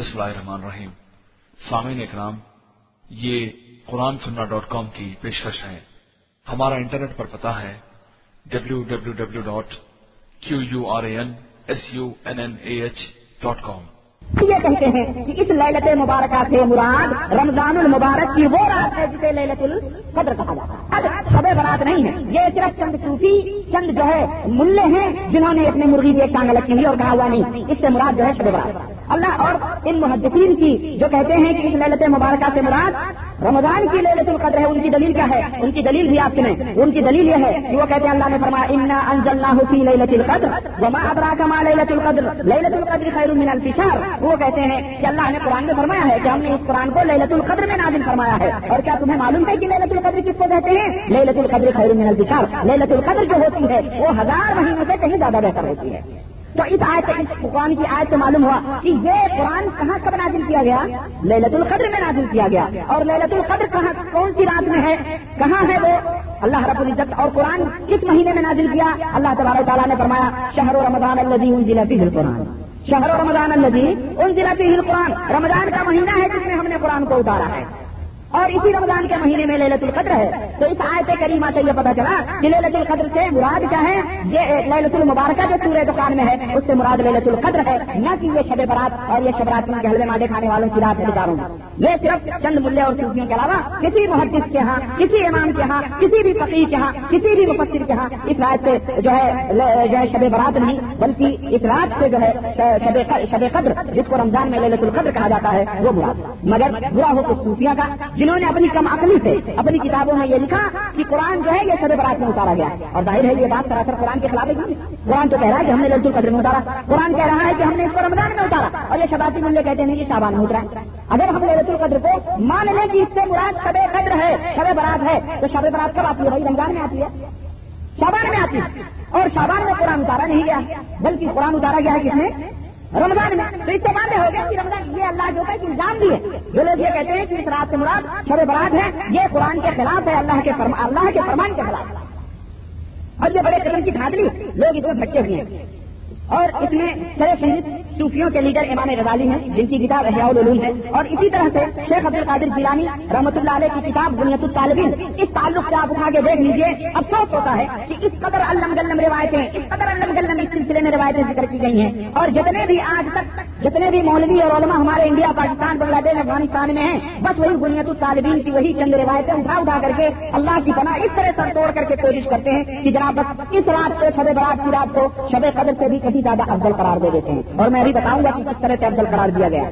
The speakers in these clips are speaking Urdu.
بسم اللہ الرحمن الرحیم۔ سامعین اکرام، یہ قرآن سننا ڈاٹ کام کی پیشکش ہے۔ ہمارا انٹرنیٹ پر پتا ہے W W W dot Q U R A N S U N N A H dot com یہ کہتے ہیں کہ اس للت مبارکہ سے مراد رمضان المبارک کی وہ رات ہے جسے للت القدر کہا جاتا ہے۔ اب شب برات نہیں ہے۔ یہ صرف چند صوفی، چند جو ہے ملے ہیں، جنہوں نے اپنے مرغی کی ایک ٹانگ رکھی اور کہا ہوا نہیں، اس سے مراد جو ہے شب برات۔ اللہ اور ان محدثین کی جو کہتے ہیں کہ اس للت مبارکہ سے مراد رمضان کی للت القدر ہے، ان کی دلیل کیا ہے؟ ان کی دلیل بھی آپ سنیں۔ ان کی دلیل یہ ہے کہ وہ کہتے ہیں، اللہ نے فرمایا، انا انزلنا فی لیلت القدر وما ادراک ما لیلت القدر۔ لیلت القدر خیر من الفشار۔ وہ کہتے ہیں کہ اللہ نے قرآن میں فرمایا ہے کہ ہم نے اس قرآن کو لیلت القدر میں نازل فرمایا ہے۔ اور کیا تمہیں معلوم ہے کہ لیلت القدر کس کو کہتے ہیں؟ لیلت القدر خیر من الفشار۔ لیلت القدر جو ہوتی ہے، وہ ہزار مہینوں سے کہیں زیادہ بہتر ہوتی ہے۔ تو اس آیت اس قرآن کی آیت سے معلوم ہوا کہ یہ قرآن کہاں کب نازل کیا گیا؟ للت القدر میں نازل کیا گیا۔ اور للت القدر کہاں کون سی رات میں ہے؟ کہاں ہے وہ؟ اللہ رب العزت اور قرآن کس مہینے میں نازل کیا؟ اللہ تبارک تعالیٰ نے فرمایا، شہر و رمضان الدی ان ضلع قرآن شہر و رمضان الدی ان ضلع قرآن رمضان کا مہینہ ہے جس میں ہم نے قرآن کو اتارا ہے۔ اور اسی رمضان کے مہینے میں للت القدر ہے۔ تو اس آیت کریمہ سے یہ پتا چلا کہ للت القدر سے مراد کیا ہے؟ یہ للت المبارکہ جو سورہ دکان میں ہے، اس سے مراد للت القدر ہے۔ نہ کہ یہ شب برات اور یہ شب رات کے حلوے مادے کھانے والوں کی رات اداروں یہ صرف چند ملے اور صوفیوں کے علاوہ کسی محدث کے ہاں کسی امام کے ہاں کسی بھی فقیر کے ہاں کسی بھی مفسر کے ہاں اس رات سے جو ہے جو ہے شب برات نہیں، بلکہ اس رات سے جو ہے شب قدر جس کو رمضان میں للت القدر کہا جاتا ہے، وہ مراد مگر برا ہو تو صوفیہ کا، جنہوں نے اپنی کم عقلی سے، اپنی کتابوں میں یہ لکھا کہ قرآن جو ہے، یہ شب برات میں اتارا گیا۔ اور ظاہر ہے، یہ بات سراسر قرآن کے خلاف ہے جی۔ قرآن تو کہہ رہا ہے کہ ہم نے للت القدر میں اتارا۔ قرآن کہہ رہا ہے کہ ہم نے اس کو رمضان میں اتارا۔ اور یہ شباتی ملے کہتے ہیں کہ شابان میں اترا۔ اگر ہم للت القدر کو مان لیں کہ اس سے مراد شب قدر ہے، شب برات ہے، تو شب برات کب آتی ہے بھائی؟ رمضان میں آتی ہے۔ شابان میں آتی ہے۔ اور شابان میں قرآن اتارا نہیں گیا، بلکہ قرآن اتارا گیا ہے کس نے رمضان میں۔ تو اس سے بات ہو گیا کہ رمضان یہ اللہ جو ہے کہ الزام بھی ہے۔ جو لوگ یہ کہتے ہیں کہ اس رات سے مراد شب برات ہے، یہ قرآن کے خلاف ہے، اللہ کے اللہ کے فرمان کے خلاف۔ اور یہ بڑے قدم کی دھاندلی لوگ اس میں بھٹکے ہوئے ہیں۔ اور اس میں سر شہید صوفیوں کے لیڈر امام رضالی ہیں، جن کی کتاب احیاء العلوم ہے۔ اور اسی طرح سے شیخ عبد القادر جیلانی رحمۃ اللہ علیہ کی کتاب بنیت الطالبین، اس تعلق سے آپ اٹھا کے دیکھ لیجیے افسوس ہوتا ہے کہ اس قدر علم گلم روایتیں، اس قدر علم گلم اس سلسلے میں روایتیں ذکر کی گئی ہیں۔ اور جتنے بھی آج تک، جتنے بھی مولوی اور علماء ہمارے انڈیا، پاکستان، بنگلہ دیش، افغانستان میں ہیں، بس وہی بنیت الطالبین کی وہی چند روایتیں اٹھا اٹھا کر کے اللہ کی پناہ اس طرح سر توڑ کر کے کوشش کرتے ہیں کہ جناب، بس اس رات کو شب برات کی رات کو شب قدر سے بھی کہیں زیادہ افضل قرار دے دیتے ہیں۔ اور میں ابھی بتاؤں گا کہ کس طرح سے افضل قرار دیا گیا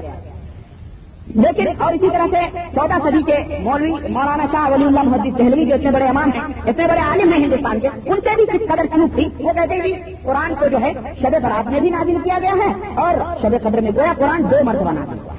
لیکن اور اسی طرح سے چودہ صدی کے مولوی مولانا شاہ ولی اللہ محدود دہلوی جو اتنے بڑے امام ہیں، اتنے بڑے عالم ہیں ہندوستان کے، ان سے بھی کس قدر چوک تھی۔ وہ کہتے ہیں قرآن کو جو ہے شب برات میں بھی نازل کیا گیا ہے اور شب قدر میں گویا قرآن دو مرتبہ نازل ہوا۔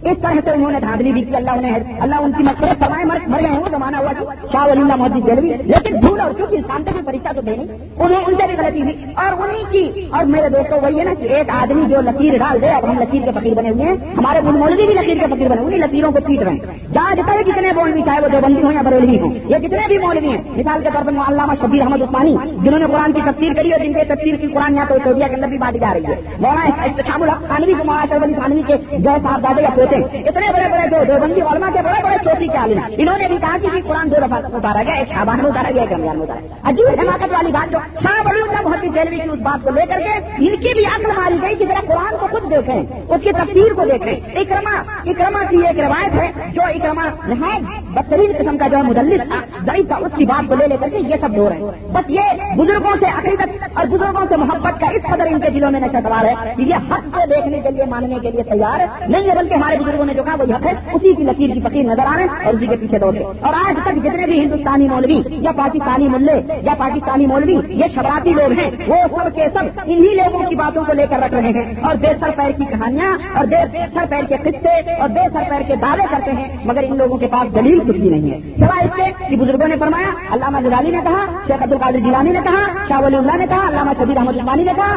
اس طرح سے انہوں نے دھاندلی بھی کی اللہ انہیں اللہ ان کی مقصد فرمائے مر گئے وہ زمانہ ہوا شاہ ولی اللہ محدود دہلوی لیکن دھول اور چونکہ انسان سے بھی پریشا تو دینی انہیں ان سے بھی غلطی ہوئی اور انہیں کی اور میرے دوستوں وہی ہے نا کہ ایک آدمی جو لکیر ڈال دے اب ہم لکیر کے فقیر بنے ہوئے ہیں ہمارے مولوی بھی لکیر کے فقیر بنے ہوئے لکیروں کو پیٹ رہے ہیں جہاں جتنے کتنے مولوی چاہے وہ دیوبندی ہوں یا بریلوی ہوں یہ کتنے بھی مولوی ہیں مثال کے طور پر علامہ شبیر احمد عثمانی جنہوں نے قرآن کی تفسیر کری اور جن کے تفسیر کی قرآن یہاں تو سعودیہ کے اندر بھی بانٹی جا رہی ہے مولانا شام الحق خانوی کو مولانا شرف علی خانوی کے جو صاحب دادے یا پوتے اتنے بڑے بڑے جو دیوبندی علماء کے بڑے بڑے چوٹی کے عالم انہوں نے بھی کہا کہ جی قرآن دو دفعہ اتارا گیا، ایک شابان میں اتارا گیا، ایک رمضان میں اتارا عجیب حماقت والی بات جو شاہ ولی اللہ محدود دہلوی کی اس بات کو لے کر کے ان کی بھی عقل ماری گئی کہ ذرا قرآن کو خود دیکھیں، اس کی تفسیر کو دیکھیں۔ اکرما اکرما کی ایک روایت ہے جو اکرما نہایت بدترین قسم کا جو ہے، مدلس تھا، ضعیف تھا، اس کی بات کو لے لے کر کے یہ سب دو رہے ہیں۔ بس یہ بزرگوں سے عقیدت اور بزرگوں سے محبت کا اس قدر ان کے دلوں میں نشہ سوار ہے کہ یہ حق کو دیکھنے کے لیے، ماننے کے لیے تیار نہیں ہے، بلکہ ہمارے بزرگوں نے جو کہا وہ ہے، اسی کی لکیر کی فقیر نظر آ رہے ہیں اور اسی کے پیچھے دوڑے اور آج تک جتنے بھی ہندوستانی مولوی یا پاکستانی ملے یا پاکستانی مولوی، یہ شبراتی لوگ ہیں۔ وہ سب کے سب انہی لوگوں کی باتوں کو لے کر رکھ رہے ہیں۔ اور بے سر پیر کی کہانیاں اور بے سر پیر کے قصے اور بے سر پیر کے دعوے کرتے ہیں، مگر ان لوگوں کے پاس دلیل کچھ بھی نہیں ہے۔ سوائے اس سے کہ بزرگوں نے فرمایا، علامہ جلالی نے کہا، شیخ عبد القادر جیلانی نے کہا، شاہ ولی اللہ نے کہا، علامہ شبیر احمد عثمانی نے کہا۔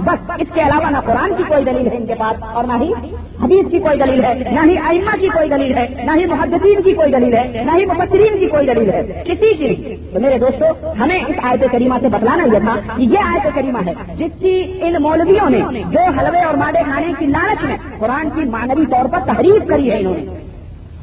بس اس کے علاوہ نہ قرآن کی کوئی دلیل ہے ان کے پاس اور نہ ہی حدیث کی کوئی دلیل ہے، نہ ہی آئمہ کی کوئی دلیل ہے، نہ ہی محدثین کی کوئی دلیل ہے، نہ ہی مفسرین کی کوئی دلیل ہے۔ کسی کی تو میرے دوستو، ہمیں اس آیت کریمہ سے بتلانا یہ تھا کہ یہ آیت کریمہ ہے جس کی ان مولویوں نے جو حلوے اور مادے کھانے کی لالچ میں قرآن کی مانوی طور پر تحریف کری ہے انہوں نے۔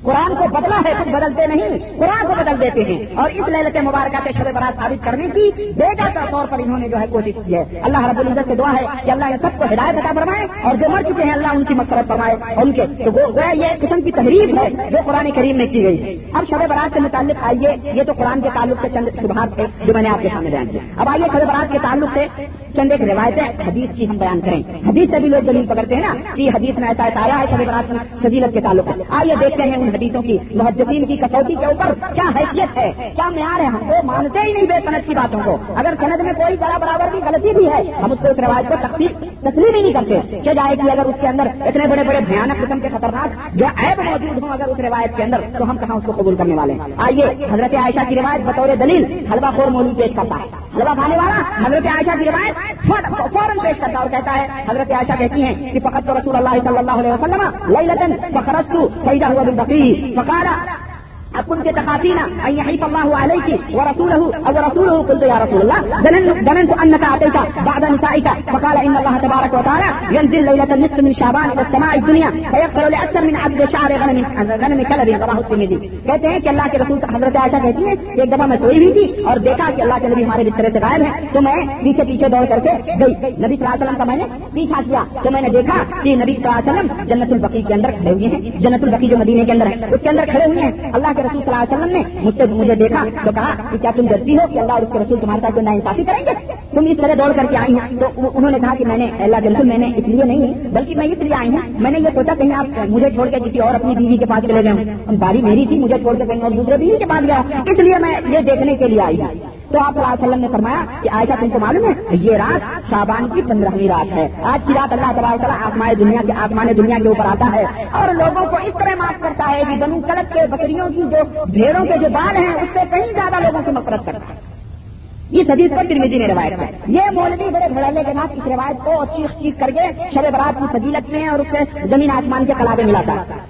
قرآن کو بدلا ہے، کچھ بدلتے نہیں۔ قرآن کو بدل دیتے ہیں۔ اور اس للت مبارکہ سے شب برات ثابت کرنے کی بیٹا کا طور پر انہوں نے جو ہے کوشش کی ہے۔ اللہ رب العزت سے دعا ہے کہ اللہ ان سب کو ہدایت عطا فرمائے اور جو مر چکے ہیں اللہ ان کی مقصد فرمائے۔ اور ان کے تو وہ یہ قسم کی تحریف ہے جو قرآن کریم میں کی گئی۔ اب شب برات سے متعلق آئیے۔ یہ تو قرآن کے تعلق سے چند شبہات تھے جو میں نے آپ کے سامنے بیان کیا اب آئیے شب برات کے تعلق سے چند ایک روایتیں حدیث کی ہم بیان کریں۔ حدیث سے بھی لوگ دلیل پکڑتے ہیں نا۔ کہ حدیث میں ایسا ایسا آیا ہے شب برات فضیلت کے تعلق سے۔ آئیے دیکھتے ہیں ان حدیثوں کی، محدثین کی کسوٹی کے اوپر کیا حیثیت ہے؟ کیا معیار ہے؟ ہم کو مانتے ہی نہیں بے صنعت کی باتوں کو۔ اگر صنعت میں کوئی بڑا برابر کی غلطی بھی ہے، ہم اس کو اس روایت کو تقسیم، تسلیم ہی نہیں کرتے۔ کہ جائے کہ اگر اس کے اندر اتنے بڑے بڑے بھیانک قسم کے خطرناک جو ایپ موجود ہوں اگر اس روایت کے اندر، تو ہم کہاں اس کو قبول کرنے والے ہیں؟ آئیے، حضرت عائشہ کی روایت بطور دلیل حلوہ خور مولوی پیش کرتا ہے۔ حلوہ کھانے والا حضرت عائشہ کی روایت فوراً پیش کرتا اور کہتا ہے، حضرت عائشہ کہتی ہیں کہ فقط تو رسول اللہ صلی اللہ علیہ وسلم لئی لطن فخرست ہوا بکری فکارا كنت تخافين ان يحيف الله عليك ورسوله او رسوله قلت يا رسول الله ظننت انك اتيت بعد نسائك فقال ان الله تبارك وتعالى ينزل ليله النصف من شعبان الى السماء الدنيا فيقتل لاكثر من عبد شعر غنم غنم كلب رواه الترمذي کہتے ہیں کہ اللہ کے رسول حضرت عائشہ کہتی ہے ایک دفعہ میں سوئی ہوئی تھی اور دیکھا کہ اللہ کے نبی ہمارے بسترے سے غائب ہے تو میں پیچھے پیچھے دوڑ کر کے گئی۔ نبی صلی اللہ علیہ وسلم کا میں نے پیچھا کیا، تو میں نے دیکھا کہ نبی صلی اللہ علیہ وسلم جنت البقی کے اندر کھڑے ہوئے ہیں۔ جنت البقی جو مدینے کے اندر ہے، اس کے اندر کھڑے ہوئے ہیں۔ اللہ کے رسول صلی اللہ علیہ وسلم نے مجھ سے مجھے دیکھا تو کہا کہ کیا تم جلدی ہو کہ اللہ اور اس کے رسول تمہارے ساتھ نا انصافی کریں گے؟ تم اس طرح دوڑ کر کے آئی ہیں۔ تو انہوں نے کہا کہ میں نے اللہ بالکل میں نے اس لیے نہیں بلکہ میں اس لیے آئی ہوں۔ میں نے یہ سوچا کہیں آپ مجھے چھوڑ کے کسی اور اپنی بیوی کے پاس چلے جاؤں۔ باری میری تھی، مجھے چھوڑ کے کہیں اور دوسرے بیوی کے پاس گیا۔ اس لیے میں یہ دیکھنے کے لیے آئی ہوں۔ تو آپ صلی اللہ علیہ وسلم نے فرمایا کہ آئشہ تم کو معلوم ہے یہ رات شابان کی پندرہویں رات ہے۔ آج کی رات اللہ تبارک تعالیٰ آسمائے دنیا کے آسمان دنیا کے اوپر آتا ہے اور لوگوں کو اس طرح معاف کرتا ہے کہ بنو کلک کے بکریوں کی جو بھیڑوں کے جو بال ہیں، اس سے کہیں زیادہ لوگوں سے نفرت کرتا ہے۔ یہ حدیث پر ترمیزی نے روایت ہے۔ یہ مولوی بڑے بھڑے کے بعد اس روایت کو چیخ چیخ کر کے شب برات کی فضیلت میں اور اس سے زمین آسمان کے کلابے ملاتا ہے۔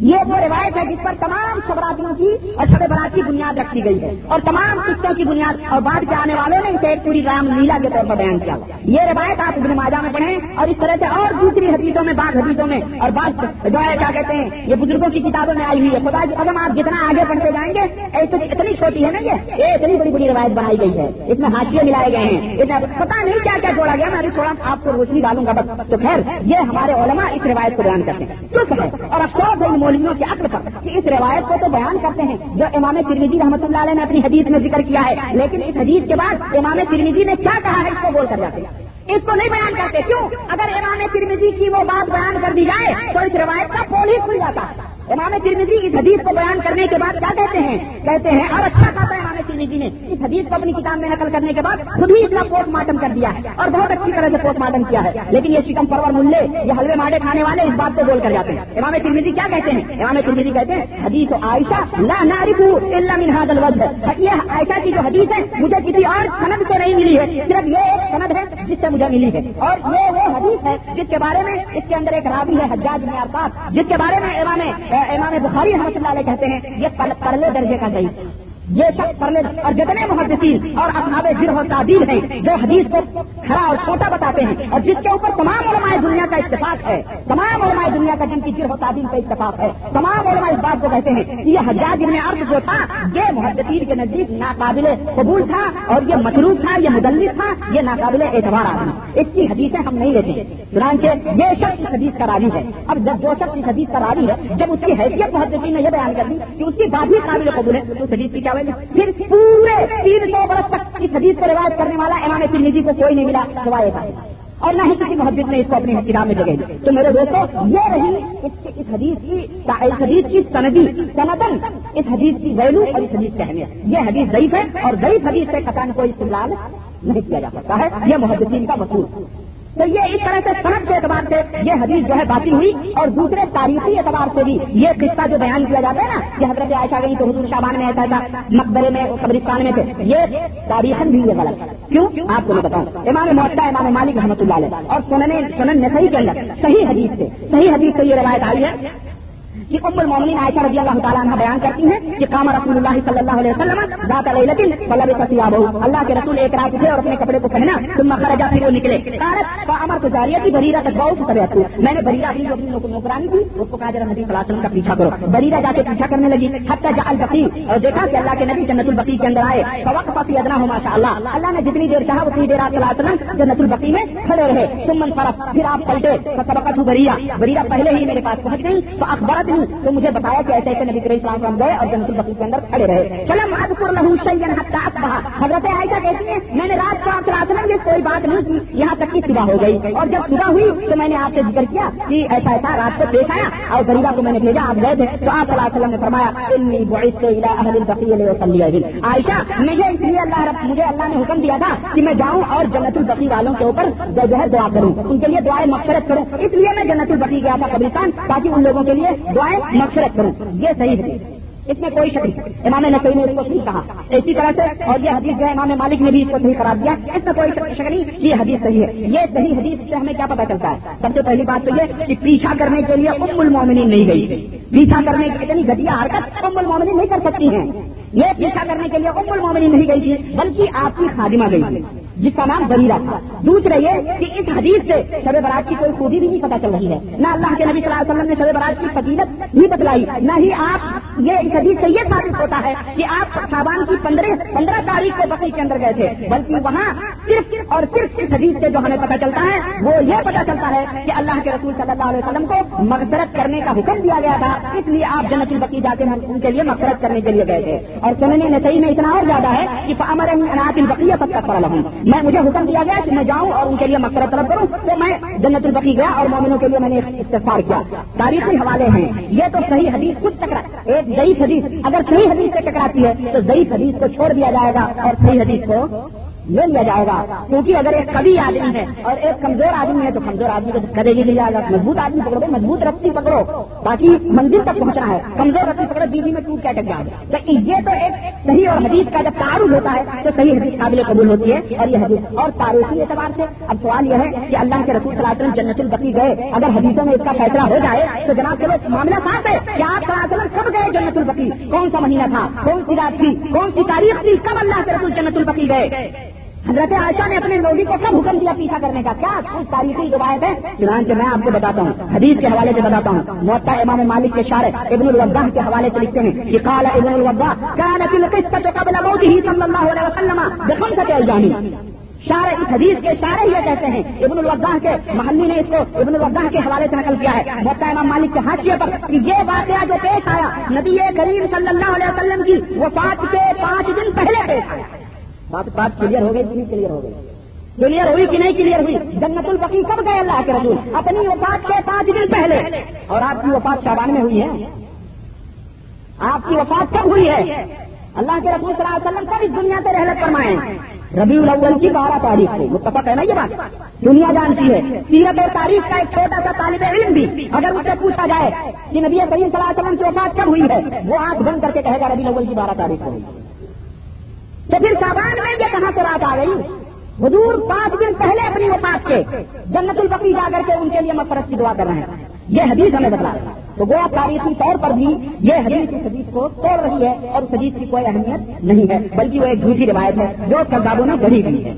یہ وہ روایت ہے جس پر تمام شبراتیوں کی اور شب برات کی بنیاد رکھی گئی ہے اور تمام قصوں کی بنیاد اور بعد کے آنے والوں نے اسے ایک پوری رام لیلا کے طور پر بیان کیا۔ یہ روایت آپ ابن ماجہ میں پڑھیں اور اس طرح سے اور دوسری حدیثوں میں، بعض حدیثوں میں اور بعض جو ہے، کیا کہتے ہیں، یہ بزرگوں کی کتابوں میں آئی ہوئی ہے۔ خدا جی، کی قدم آپ جتنا آگے بڑھتے جائیں گے، ایسے اتنی چھوٹی ہے نا یہ۔ اتنی بڑی بڑی روایت بنائی گئی ہے۔ اس میں ہاشیے ملائے گئے ہیں۔ پتا نہیں کیا کیا جوڑا گیا، میں ابھی تھوڑا آپ کو روشنی ڈالوں گا بس۔ تو خیر، یہ ہمارے علماء اس روایت کو بیان کرتے ہیں۔ ہے اور افسوس ہے مولویوں کے عقل پر کہ اس روایت کو تو بیان کرتے ہیں جو امام ترمیزی رحمۃ اللہ علیہ نے اپنی حدیث میں ذکر کیا ہے، لیکن اس حدیث کے بعد امام ترمیزی نے کیا کہا ہے اس کو بول کر جاتے ہیں۔ اس کو نہیں بیان کرتے، کیوں؟ اگر امام ترمیزی کی وہ بات بیان کر دی جائے تو اس روایت کا پول ہی کھل جاتا ہے امام ترمیزی اس حدیث کو بیان کرنے کے بعد کیا کہتے ہیں؟ کہتے ہیں، اور اچھا کہتا ہے امام ترمیزی نے اس حدیث کو اپنی کتاب میں نقل کرنے کے بعد خود ہی اتنا پوسٹ مارٹم کر دیا ہے اور بہت اچھی طرح سے پوسٹ مارٹم کیا ہے۔ لیکن یہ شکم پرور ملے، یہ حلوے ماڈے کھانے والے اس بات کو بول کر جاتے ہیں۔ امام ترمیزی کیا کہتے ہیں؟ امام ترمیزی کہتے ہیں، حدیث عائشہ، لا نعرف الا من هذا الوجه یہ عائشہ کی جو حدیث ہے، مجھے کسی اور سند سے نہیں ملی ہے، صرف یہ ایک سند ہے جس سے مجھے ملی ہے۔ اور یہ وہ حدیث ہے جس کے بارے میں اس کے اندر ایک راوی ہے، حجاج بن عرفات، جس کے بارے میں امام امام بخاری رحمۃ اللہ علیہ کہتے ہیں یہ پرلے درجے کا صحیح یہ شخص پرلے اور جتنے محدثین اور اپنا گرہ و تعدیل ہیں جو حدیث کو کھڑا اور چھوٹا بتاتے ہیں اور جس کے اوپر تمام علماء دنیا کا اتفاق ہے، تمام علماء دنیا کا جن کی گرہ و تعدیل کا اتفاق ہے، تمام علماء اس بات کو کہتے ہیں کہ یہ حجاج ابن عرض جو تھا، یہ محدثین کے نزدیک ناقابل قبول تھا اور یہ مصروف تھا، یہ مدلس تھا، یہ ناقابل اعتبار آدمی اس کی حدیثیں ہم نہیں لیتے چنانچہ یہ شخص حدیث کا راوی ہے۔ اب جب جو شخص اس حدیث کا راوی ہے، جب اس کی حیثیت محدثین نے یہ بیان کر دی کہ اس کی بات بھی قابل قبول ہے، تو حدیث کی کیا وجہ پھر پورے تین سو برس تک اس حدیث کو روایت کرنے والا امام ترمیزی کو کوئی نہیں ملا، سوائے تھا اور نہ ہی کسی محبت نے اس کو اپنی کتاب میں جگہ دی۔ تو میرے دوستوں یہ رہی اس حدیث کی، اس حدیث کی سندی سنتن اس حدیث کی ویلو اور اس حدیث کی اہمیت۔ یہ حدیث ضعیف ہے اور ضعیف حدیث سے قطن کوئی استعمال نہیں کیا جا سکتا ہے۔ یہ محدثین کا مصول تو یہ اس طرح سے سڑک کے اعتبار سے یہ حدیث جو ہے باطل ہوئی اور دوسرے تاریخی اعتبار سے بھی یہ قصہ جو بیان کیا جاتا ہے نا کہ حضرت عائشہ گئی تو حضور شابان میں ایسا تھا مقبرے میں قبرستان میں تھے۔ یہ تاریخ بھی یہ غلط کیوں؟ آپ کو میں بتاؤں۔ امام محتا امام مالک رحمۃ اللہ علیہ اور سنن سنن نسائی کے اندر صحیح حدیث سے، صحیح حدیث سے یہ روایت آئی ہے۔ کہ ام المومنین عائشہ رضی اللہ تعالیٰ عنہ بیان کرتی ہیں کہ کام رسول اللہ صلی اللہ علیہ وسلم ذات لیلۃ فلب ثيابه اللہ کے رسول ایک رات اٹھے اور اپنے کپڑے کو پہنا، ثم خرج پھر وہ نکلے۔ قالت، فامر تو جاریہ کی بریرہ تتبعوا فتبعت میں نے بریرہ اپنی جو اپنی نوکرانی تھی اس کو کہا جرا نبی صلی اللہ علیہ وسلم کا پیچھا کرو۔ بریرہ جا کے پیچھا کرنے لگی، حتی جاء البقیع، اور دیکھا کہ اللہ کے نبی جنت البقیع کے اندر آئے۔ فوقف فی ادناہ ماشاءاللہ۔ اللہ اللہ نے جتنی دیر چاہا، اتنی دیر آپ صلی اللہ علیہ وسلم جنت البقیع میں کھڑے رہے۔ ثم انصرف پھر آپ پلٹے۔ فسبقت بریرہ۔ بریرہ پہلے ہی میرے پاس پہنچ گئی تو اخبارت اخبرتنی تو مجھے بتایا کہ ایسے ایسے نبی کریم صلی اللہ علیہ وسلم گئے اور جنت البقیع کے اندر کھڑے رہے۔ چلم اذکر له شیئا حضرت عائشہ کہتی ہیں، میں نے رات کو آپ صلی اللہ علیہ وسلم یہ کوئی بات نہیں کی، یہاں تک کہ صبح ہو گئی۔ اور جب صبح ہوئی تو میں نے آپ سے ذکر کیا کہ ایسا ایسا رات کو پیش آیا اور غریبہ کو میں نے بھیجا، آپ گئے تھے۔ تو آپ صلی اللہ علیہ وسلم نے فرمایا انی بعثت الى اهل لیصلی عائشہ مجھے اس لیے اللہ رب، مجھے اللہ نے حکم دیا تھا کہ میں جاؤں اور جنت البقیع والوں کے اوپر جو ہے دعا کروں۔ ان کے لیے دعائیں مغفرت کروں۔ اس لیے میں جنت البقیع گیا تھا قبرستان، تاکہ ان لوگوں کے لیے دعائیں مغفرت کروں یہ صحیح ہے۔ اس میں کوئی شک نہیں۔ امام نسائی نے اس کو صحیح کہا۔ اسی طرح سے اور یہ حدیث جو ہے، امام مالک نے بھی اس کو صحیح قرار دیا۔ اس میں کوئی شک نہیں، یہ حدیث صحیح ہے۔ یہ صحیح حدیث سے ہمیں کیا پتا چلتا ہے؟ سب سے پہلی بات تو یہ کہ پیچھا کرنے کے لیے ام المومنین نہیں گئی۔ پیچھا کرنے کی اتنی گھٹیا حرکت ام المومنین نہیں کر سکتی ہیں۔ یہ پیچھا کرنے کے لیے ام المومنین نہیں گئی تھی، بلکہ آپ کی خادمہ گئی جس کا نام بریرہ تھا۔ دوسرا یہ کہ اس حدیث سے شب برات کی کوئی خوبی بھی نہیں پتا چل رہی ہے۔ نہ اللہ کے نبی صلی اللہ علیہ وسلم نے شب برات کی فضیلت نہیں بتلائی، نہ ہی آپ یہ اس حدیث سے یہ ثابت ہوتا ہے کہ آپ شابان کی پندرہ پندرہ تاریخ کو بقی کے اندر گئے تھے۔ بلکہ وہاں صرف اور صرف اس حدیث سے جو ہمیں پتا چلتا ہے، وہ یہ پتا چلتا ہے کہ اللہ کے رسول صلی اللہ علیہ وسلم کو مغفرت کرنے کا حکم دیا گیا تھا۔ اس لیے آپ جنت البقی جاتے ہیں، ان کے لیے مغفرت کرنے کے لیے گئے تھے۔ اور سننے نسائی میں اتنا اور زیادہ ہے کہ امر اناط البقیہ سب تک پڑا ہوں میں مجھے حکم دیا گیا کہ میں جاؤں اور ان کے لیے مکر طلب کروں۔ تو میں جنت البقی گیا اور مومنوں کے لیے میں نے استفار کیا۔ تاریخی حوالے ہیں۔ یہ تو صحیح حدیث خود ٹکرا ایک ضعیف حدیث۔ اگر صحیح حدیث سے ٹکراتی ہے تو ضعیف حدیث کو چھوڑ دیا جائے گا اور صحیح حدیث کو لے لیا جائے گا۔ کیونکہ اگر ایک کبھی آدمی ہے اور ایک کمزور آدمی ہے تو کمزور آدمی کو کدے بھی مل جائے گا۔ مضبوط آدمی پکڑو مضبوط رسی پکڑو۔ باقی منزل تک پہنچنا ہے۔ کمزور رسی پکڑو، بیوی میں ٹوٹ کیا ٹک جائے گا تو یہ تو ایک صحیح اور حدیث کا جب تعارف ہوتا ہے تو صحیح حدیث قابل قبول ہوتی ہے۔ اور یہ حدیث اور تاریخی اعتبار سے اب سوال یہ ہے کہ اللہ کے رسول صلی اللہ علیہ وسلم جنت البقی گئے۔ اگر حدیثوں میں اس کا فیصلہ ہو جائے تو جناب چلو معاملہ صاف ہے کہ آپ صلی اللہ علیہ وسلم کب گئے جنت البقی؟ کون سا مہینہ تھا؟ کون سی رات تھی؟ کون سی تاریخ تھی؟ کب اللہ کے رسول جنت البقی گئے؟ حضرت عائشہ نے اپنے لوگی کو کب حکم دیا پیچھا کرنے کا۔ کیا کچھ تاریخی روایت ہے؟ چنانچہ میں آپ کو بتاتا ہوں، حدیث کے حوالے سے بتاتا ہوں۔ موتا امام مالک کے شارے ابن الوضاح کے حوالے سے لکھتے ہیں کہ قال ابن الوضاح كانت القصه قبل موته صلی اللہ علیہ وسلم بخمسه الجانی شارع اس حدیث کے شارع یہ کہتے ہیں، ابن الوضاح کے محلی نے اس کو ابن الوضاح کے حوالے سے نقل کیا ہے۔ موتا امام مالک کے حاشیے پر کہ یہ واقعہ جو پیش آیا، نبی کریم صلی اللہ علیہ وسلم کی وفات کے پانچ دن پہلے پیش آیا۔ بات بات کلیئر ہو گئی کہ نہیں کلیئر ہو گئی۔ کلیئر ہوئی کہ نہیں کلیئر ہوئی؟ جنت البقی کب گئے اللہ کے رسول؟ اپنی وفات کے پانچ دن پہلے۔ اور آپ کی وفات شابان میں ہوئی ہے۔ آپ کی وفات کب ہوئی ہے؟ اللہ کے رسول صلی اللہ علیہ وسلم کب اس دنیا سے رحلت فرمائے؟ ربی الاول کی بارہ تاریخ کو۔ متفق ہے نا یہ بات؟ دنیا جانتی ہے۔ سیرت اور تاریخ کا ایک چھوٹا سا طالب علم بھی اگر اس سے پوچھا جائے کہ نبی کریم صلی اللہ علیہ وسلم کی وفات کب ہوئی ہے، وہ آنکھ بند کر کے کہے گا ربی الاول کی بارہ تاریخ کو۔ تو پھر شابان میں یہ کہاں سے رات آ گئی؟ حضور پانچ دن پہلے اپنی وفات کے جنت البقی جا کر کے ان کے لیے مفرت کی دعا کر رہے ہیں۔ یہ حدیث ہمیں بتا رہا ہے تو گویا تاریخی طور پر بھی یہ حدیث اس حدیث کو توڑ رہی ہے اور اس حدیث کی کوئی اہمیت نہیں ہے، بلکہ وہ ایک جھوٹی روایت ہے جو کردابوں نے گڑی ہوئی ہے۔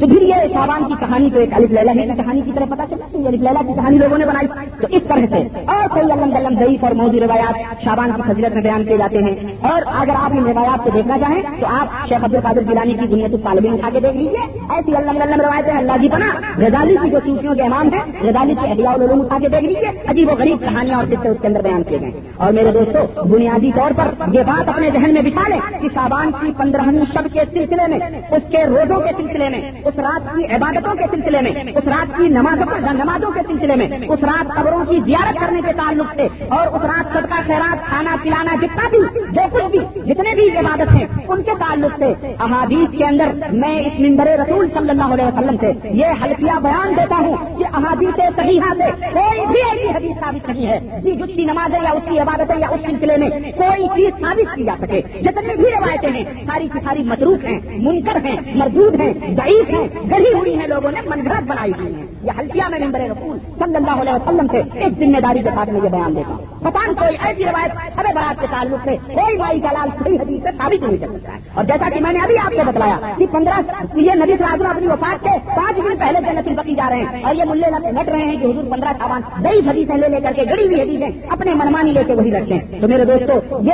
تو پھر یہ شابان کی کہانی تو ایک الف لیلا کی کہانی کی طرف پتا چلا تو الف لیلا کی کہانی لوگوں نے بنائی۔ تو اس طرح سے اور کئی علم علم ضعیف اور موضوع روایات شابان کی فضیلت میں بیان کیے جاتے ہیں۔ اور اگر آپ ان روایات کو دیکھنا چاہیں تو آپ شیخ عبد القادر جیلانی کی دنیا طالبین اٹھا کے دیکھ لیجیے ایسی علم علم روایتیں اللہ جی بنا غزالی کی جو سوچیوں کے امام ہیں، غزالی کی احیاء العلوم اٹھا کے دیکھ لیجیے عجیب و غریب کہانیاں اور قصے اس کے اندر بیان کیے گئے۔ اور میرے دوستوں بنیادی طور پر یہ بات اپنے ذہن میں بٹھا لیں کہ شابان کی پندرہویں شب کے سلسلے میں، اس کے روزوں کے سلسلے میں، اس رات کی عبادتوں کے سلسلے میں، اس رات کی نمازوں نمازوں کے سلسلے میں، اس رات قبروں کی زیارت کرنے کے تعلق سے، اور اس رات صدقہ، خیرات، کھانا، پلانا، جتنا بھی، جو کچھ بھی، جتنے بھی عبادت ہیں، ان کے تعلق سے احادیث کے اندر میں اس ممبر رسول صلی اللہ علیہ وسلم سے یہ حلفیہ بیان دیتا ہوں کہ احادیث صحیحہ سے کوئی بھی ایسی حدیث ثابت نہیں ہے جی جس کی نمازیں یا اس کی عبادتیں یا اس سلسلے میں کوئی چیز ثابت کی جا سکے۔ جتنی بھی روایتیں ہیں، ساری کی ساری مصروف ہیں، منکر ہیں، مردود ہیں، ضعیف ہیں گڑھی ہوئی ہیں لوگوں نے منگرات بنائی ہوئی ہیں یہ حلفیہ میں ممبر رسول صلی اللہ علیہ وسلم سے ایک ذمہ داری کے ساتھ میں یہ بیان دیتا ہوں۔ پتان کوئی ایسی روایت شب برات کے تعلق سے کوئی بھائی کا لال صحیح حدیث سے ثابت نہیں کر سکتا ہے۔ اور جیسا کہ میں نے ابھی آپ کو بتلایا کہ پندرہ یہ نبی سراج اپنی وفات کے پانچ دن پہلے سے جنت البقی جا رہے ہیں اور یہ ملے لٹ رہے ہیں کہ حضور پندرہ سامان دئی حدیثیں لے لے کر کے گڑی ہوئی حدیثیں اپنے منمانی لے کے وہی رکھتے ہیں۔ تو میرے دوستو، یہ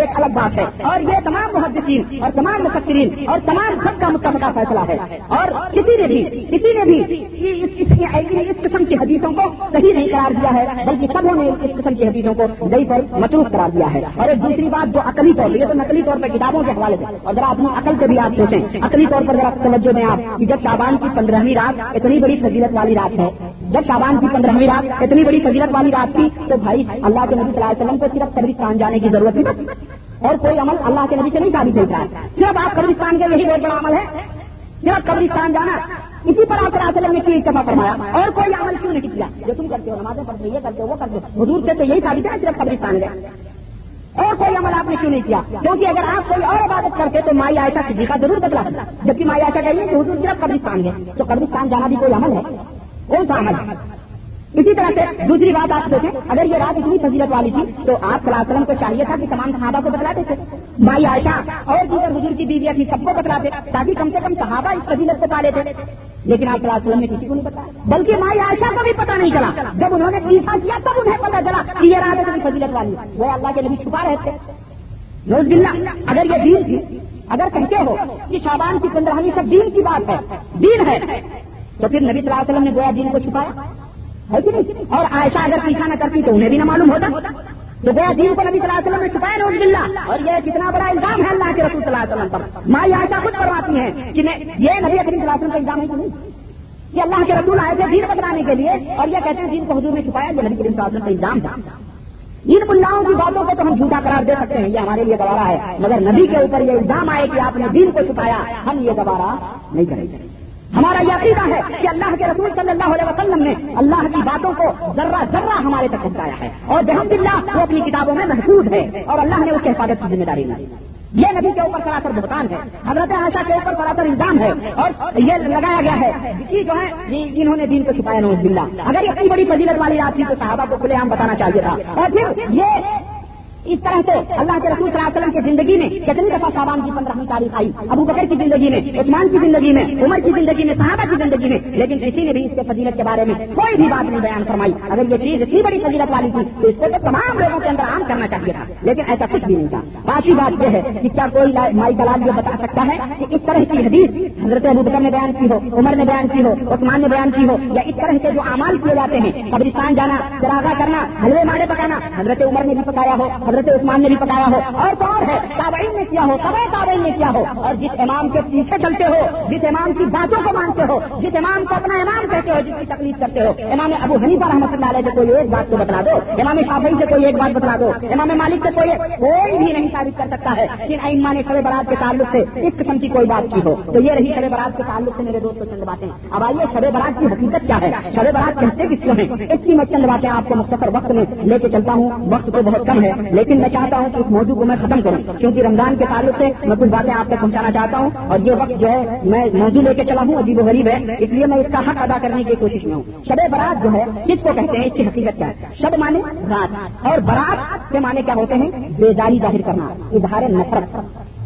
ایک الگ بات ہے۔ اور یہ تمام محدثین اور تمام مفکرین اور تمام سب کا متفقہ فیصلہ ہے۔ اور کسی نے بھی، کسی نے بھی اس قسم کی حدیثوں کو صحیح نہیں قرار دیا ہے، بلکہ سبوں نے اس قسم کی حدیثوں کو دئی پر مصروف قرار دیا ہے۔ اور ایک دوسری بات جو عقلی طور پر، یہ تو نقلی طور پر کتابوں کے حوالے سے۔ اور ذرا اپنی عقل سے بھی آپ سوچیں۔ عقلی طور پر ذرا توجہ دیں آپ کہ جب شابان کی پندرہویں رات اتنی بڑی فضیلت والی رات ہے۔ جب شابان کی پندرہویں رات اتنی بڑی فضیلت والی رات تھی، تو بھائی اللہ کے نبی صلی اللہ علیہ وسلم کو صرف قبرستان جانے کی ضرورت تھی اور کوئی عمل اللہ کے نبی سے نہیں ثابت ہوتا ہے صرف آپ قبرستان کے یہی بہت بڑا عمل ہے۔ صرف قبرستان جانا۔ اسی پر آپ وسلم نے کیوں اتفاق فرمایا اور کوئی عمل کیوں نہیں کیا؟ جو تم کرتے ہو، نمازیں پڑھتے یہ کرتے ہو، وہ کرتے ہو۔ حضور سے تو یہی ثابت ہے، صرف قبرستان گئے اور کوئی عمل آپ نے کیوں نہیں کیا؟ کیونکہ اگر آپ کوئی اور عبادت کرتے تو مائی آئسا کسی کا ضرور بدلا سکتا جبکہ مائی آئسا کہیے کہ حضور صرف قبرستان گئے تو قبرستان جانا بھی کوئی عمل ہے؟ کون سا عمل؟ ہے اسی طرح سے دوسری بات آپ دیکھیں اگر یہ رات اتنی فضیلت والی تھی، تو آپ صلی وسلم کو چاہیے تھا کہ تمام صحابہ کو بتلاتے تھے۔ مائی عائشہ اور دیگر بزرگ کی بیویاں تھی سب کو بتلاتے، تاکہ کم سے کم صحابہ اس فضیلت سے پالے تھے۔ لیکن آپ صلی اللہ علیہ وسلم نے کسی کو نہیں بتایا بلکہ مائی عائشہ کو بھی پتا نہیں چلا۔ جب انہوں نے تیسا کیا تب انہیں پتا چلا کہ یہ رات اتنی فضیلت والی وہ اللہ کے نبی چھپا رہے تھے۔ روز بلّہ اگر یہ دین تھی، اگر کہتے ہو کہ شابان کی پندرہویں سب دین کی بات ہے، دین ہے، تو پھر نبی صلی اللہ علیہ وسلم نے گویا دین کو چھپایا۔ ہے کہ نہیں اور عائشہ اگر پیچھا نہ کرتی تو انہیں بھی نہ معلوم ہوتا۔ تو گیا دین کو نبی صلی اللہ علیہ وسلم نے چھپایا نوز بلّہ اور یہ کتنا بڑا الزام ہے اللہ کے رسول صلی اللہ علیہ وسلم پر۔ ماں عائشہ خود کرواتی ہیں کہ یہ نبی اکریم صلی اللہ علیہ وسلم کا الزام ہے کہ نہیں۔ کہ اللہ کے رسول آئے تھے دین بتلانے کے لیے اور یہ کہتے ہیں دین کو حضور نے چھپایا یہ نبی کریم صلی اللہ علیہ وسلم کا الزام تھا۔ ان بلاؤں کی باتوں کو تو ہم جھوٹا قرار دے سکتے ہیں، یہ ہمارے لیے گوارا ہے۔ مگر نبی کے اوپر یہ الزام آئے کہ آپ نے دین کو چھپایا، ہم یہ گوارا نہیں کریں گے۔ ہمارا یہ عقیدہ ہے کہ اللہ کے رسول صلی اللہ علیہ وسلم نے اللہ کی باتوں کو ذرہ ذرہ ہمارے تک پہنچایا ہے اور جہاں اللہ وہ اپنی کتابوں میں محفوظ ہے اور اللہ نے اس کے حفاظت کی ذمہ داری لی یہ نبی کے اوپر سراسر بھگتان ہے، حضرت آشا کے اوپر سراسر الزام ہے اور یہ لگایا گیا ہے جو ہے جنہوں نے دین کو چھپایا نوز بلّہ اگر یہ اتنی بڑی فضیلت والی رات تھی تو صحابہ کو کھلے عام بتانا چاہیے تھا، اور پھر یہ اس طرح سے اللہ کے رسول صلی اللہ علیہ وسلم کی زندگی میں کتنی دفعہ شابان کی پندرہویں تاریخ آئی، ابو بکر کی زندگی میں، عثمان کی زندگی میں، عمر کی زندگی میں، صحابہ کی زندگی میں، لیکن کسی نے بھی اس کے فضیلت کے بارے میں کوئی بھی بات نہیں بیان فرمائی۔ اگر یہ چیز اتنی بڑی فضیلت والی تھی، تو اس کو تو تمام لوگوں کے اندر عام کرنا چاہیے تھا، لیکن ایسا کچھ بھی نہیں تھا۔ پانچویں بات یہ ہے کہ کیا کوئی مائی دلال یہ بتا سکتا ہے کہ اس طرح کی حدیث حضرت ابو بکر نے بیان کی ہو، عمر نے بیان کی ہو، عثمان نے بیان کی ہو، یا اس طرح سے جو اعمال کیے جاتے ہیں، قبرستان جانا چراغا کرنا، حلوے ماڑے پکانا، حضرت عمر نے بھی پکایا ہو، حضرت عثمان نے بھی پکایا ہو اور کون ہے؟ تابعین نے کیا ہو؟ سبے تابعین نے کیا ہو؟ اور جس امام کے پیچھے چلتے ہو، جس امام کی باتوں کو مانتے ہو، جس امام کو اپنا امام کہتے ہو، جس کی تکلیف کرتے ہو، امام ابو حنیفہ رحمۃ اللہ علیہ سے کوئی ایک بات کو بتلا دو، امام شافعی سے کوئی ایک بات بتلا دو، امام مالک سے کوئی کوئی بھی نہیں ثابت کر سکتا ہے کہ ایما نے شب برات کے تعلق سے اس قسم کی کوئی بات کی ہو۔ تو یہ رہی شب برات کے تعلق سے میرے دوست چند باتیں۔ اب آئیے شب برات کی حقیقت کیا ہے؟ شب برات کہتے کس کو ہیں اس کی میں چند باتیں آپ کو مختصر وقت میں لے کے چلتا ہوں۔ وقت تو بہت کم ہے، لیکن لیکن میں چاہتا ہوں کہ اس موضوع کو میں ختم کروں، کیونکہ رمضان کے تعلق سے میں کچھ باتیں آپ تک پہنچانا چاہتا ہوں اور یہ وقت جو ہے میں موضوع لے کے چلا ہوں، عجیب و غریب ہے، اس لیے میں اس کا حق ادا کرنے کی کوشش میں ہوں۔ شب برات جو ہے، کس کو کہتے ہیں؟ اس کی حقیقت کیا ہے؟ شب مانے رات، اور برات کے معنی کیا ہوتے ہیں؟ بیداری ظاہر کرنا، اظہار نفرت۔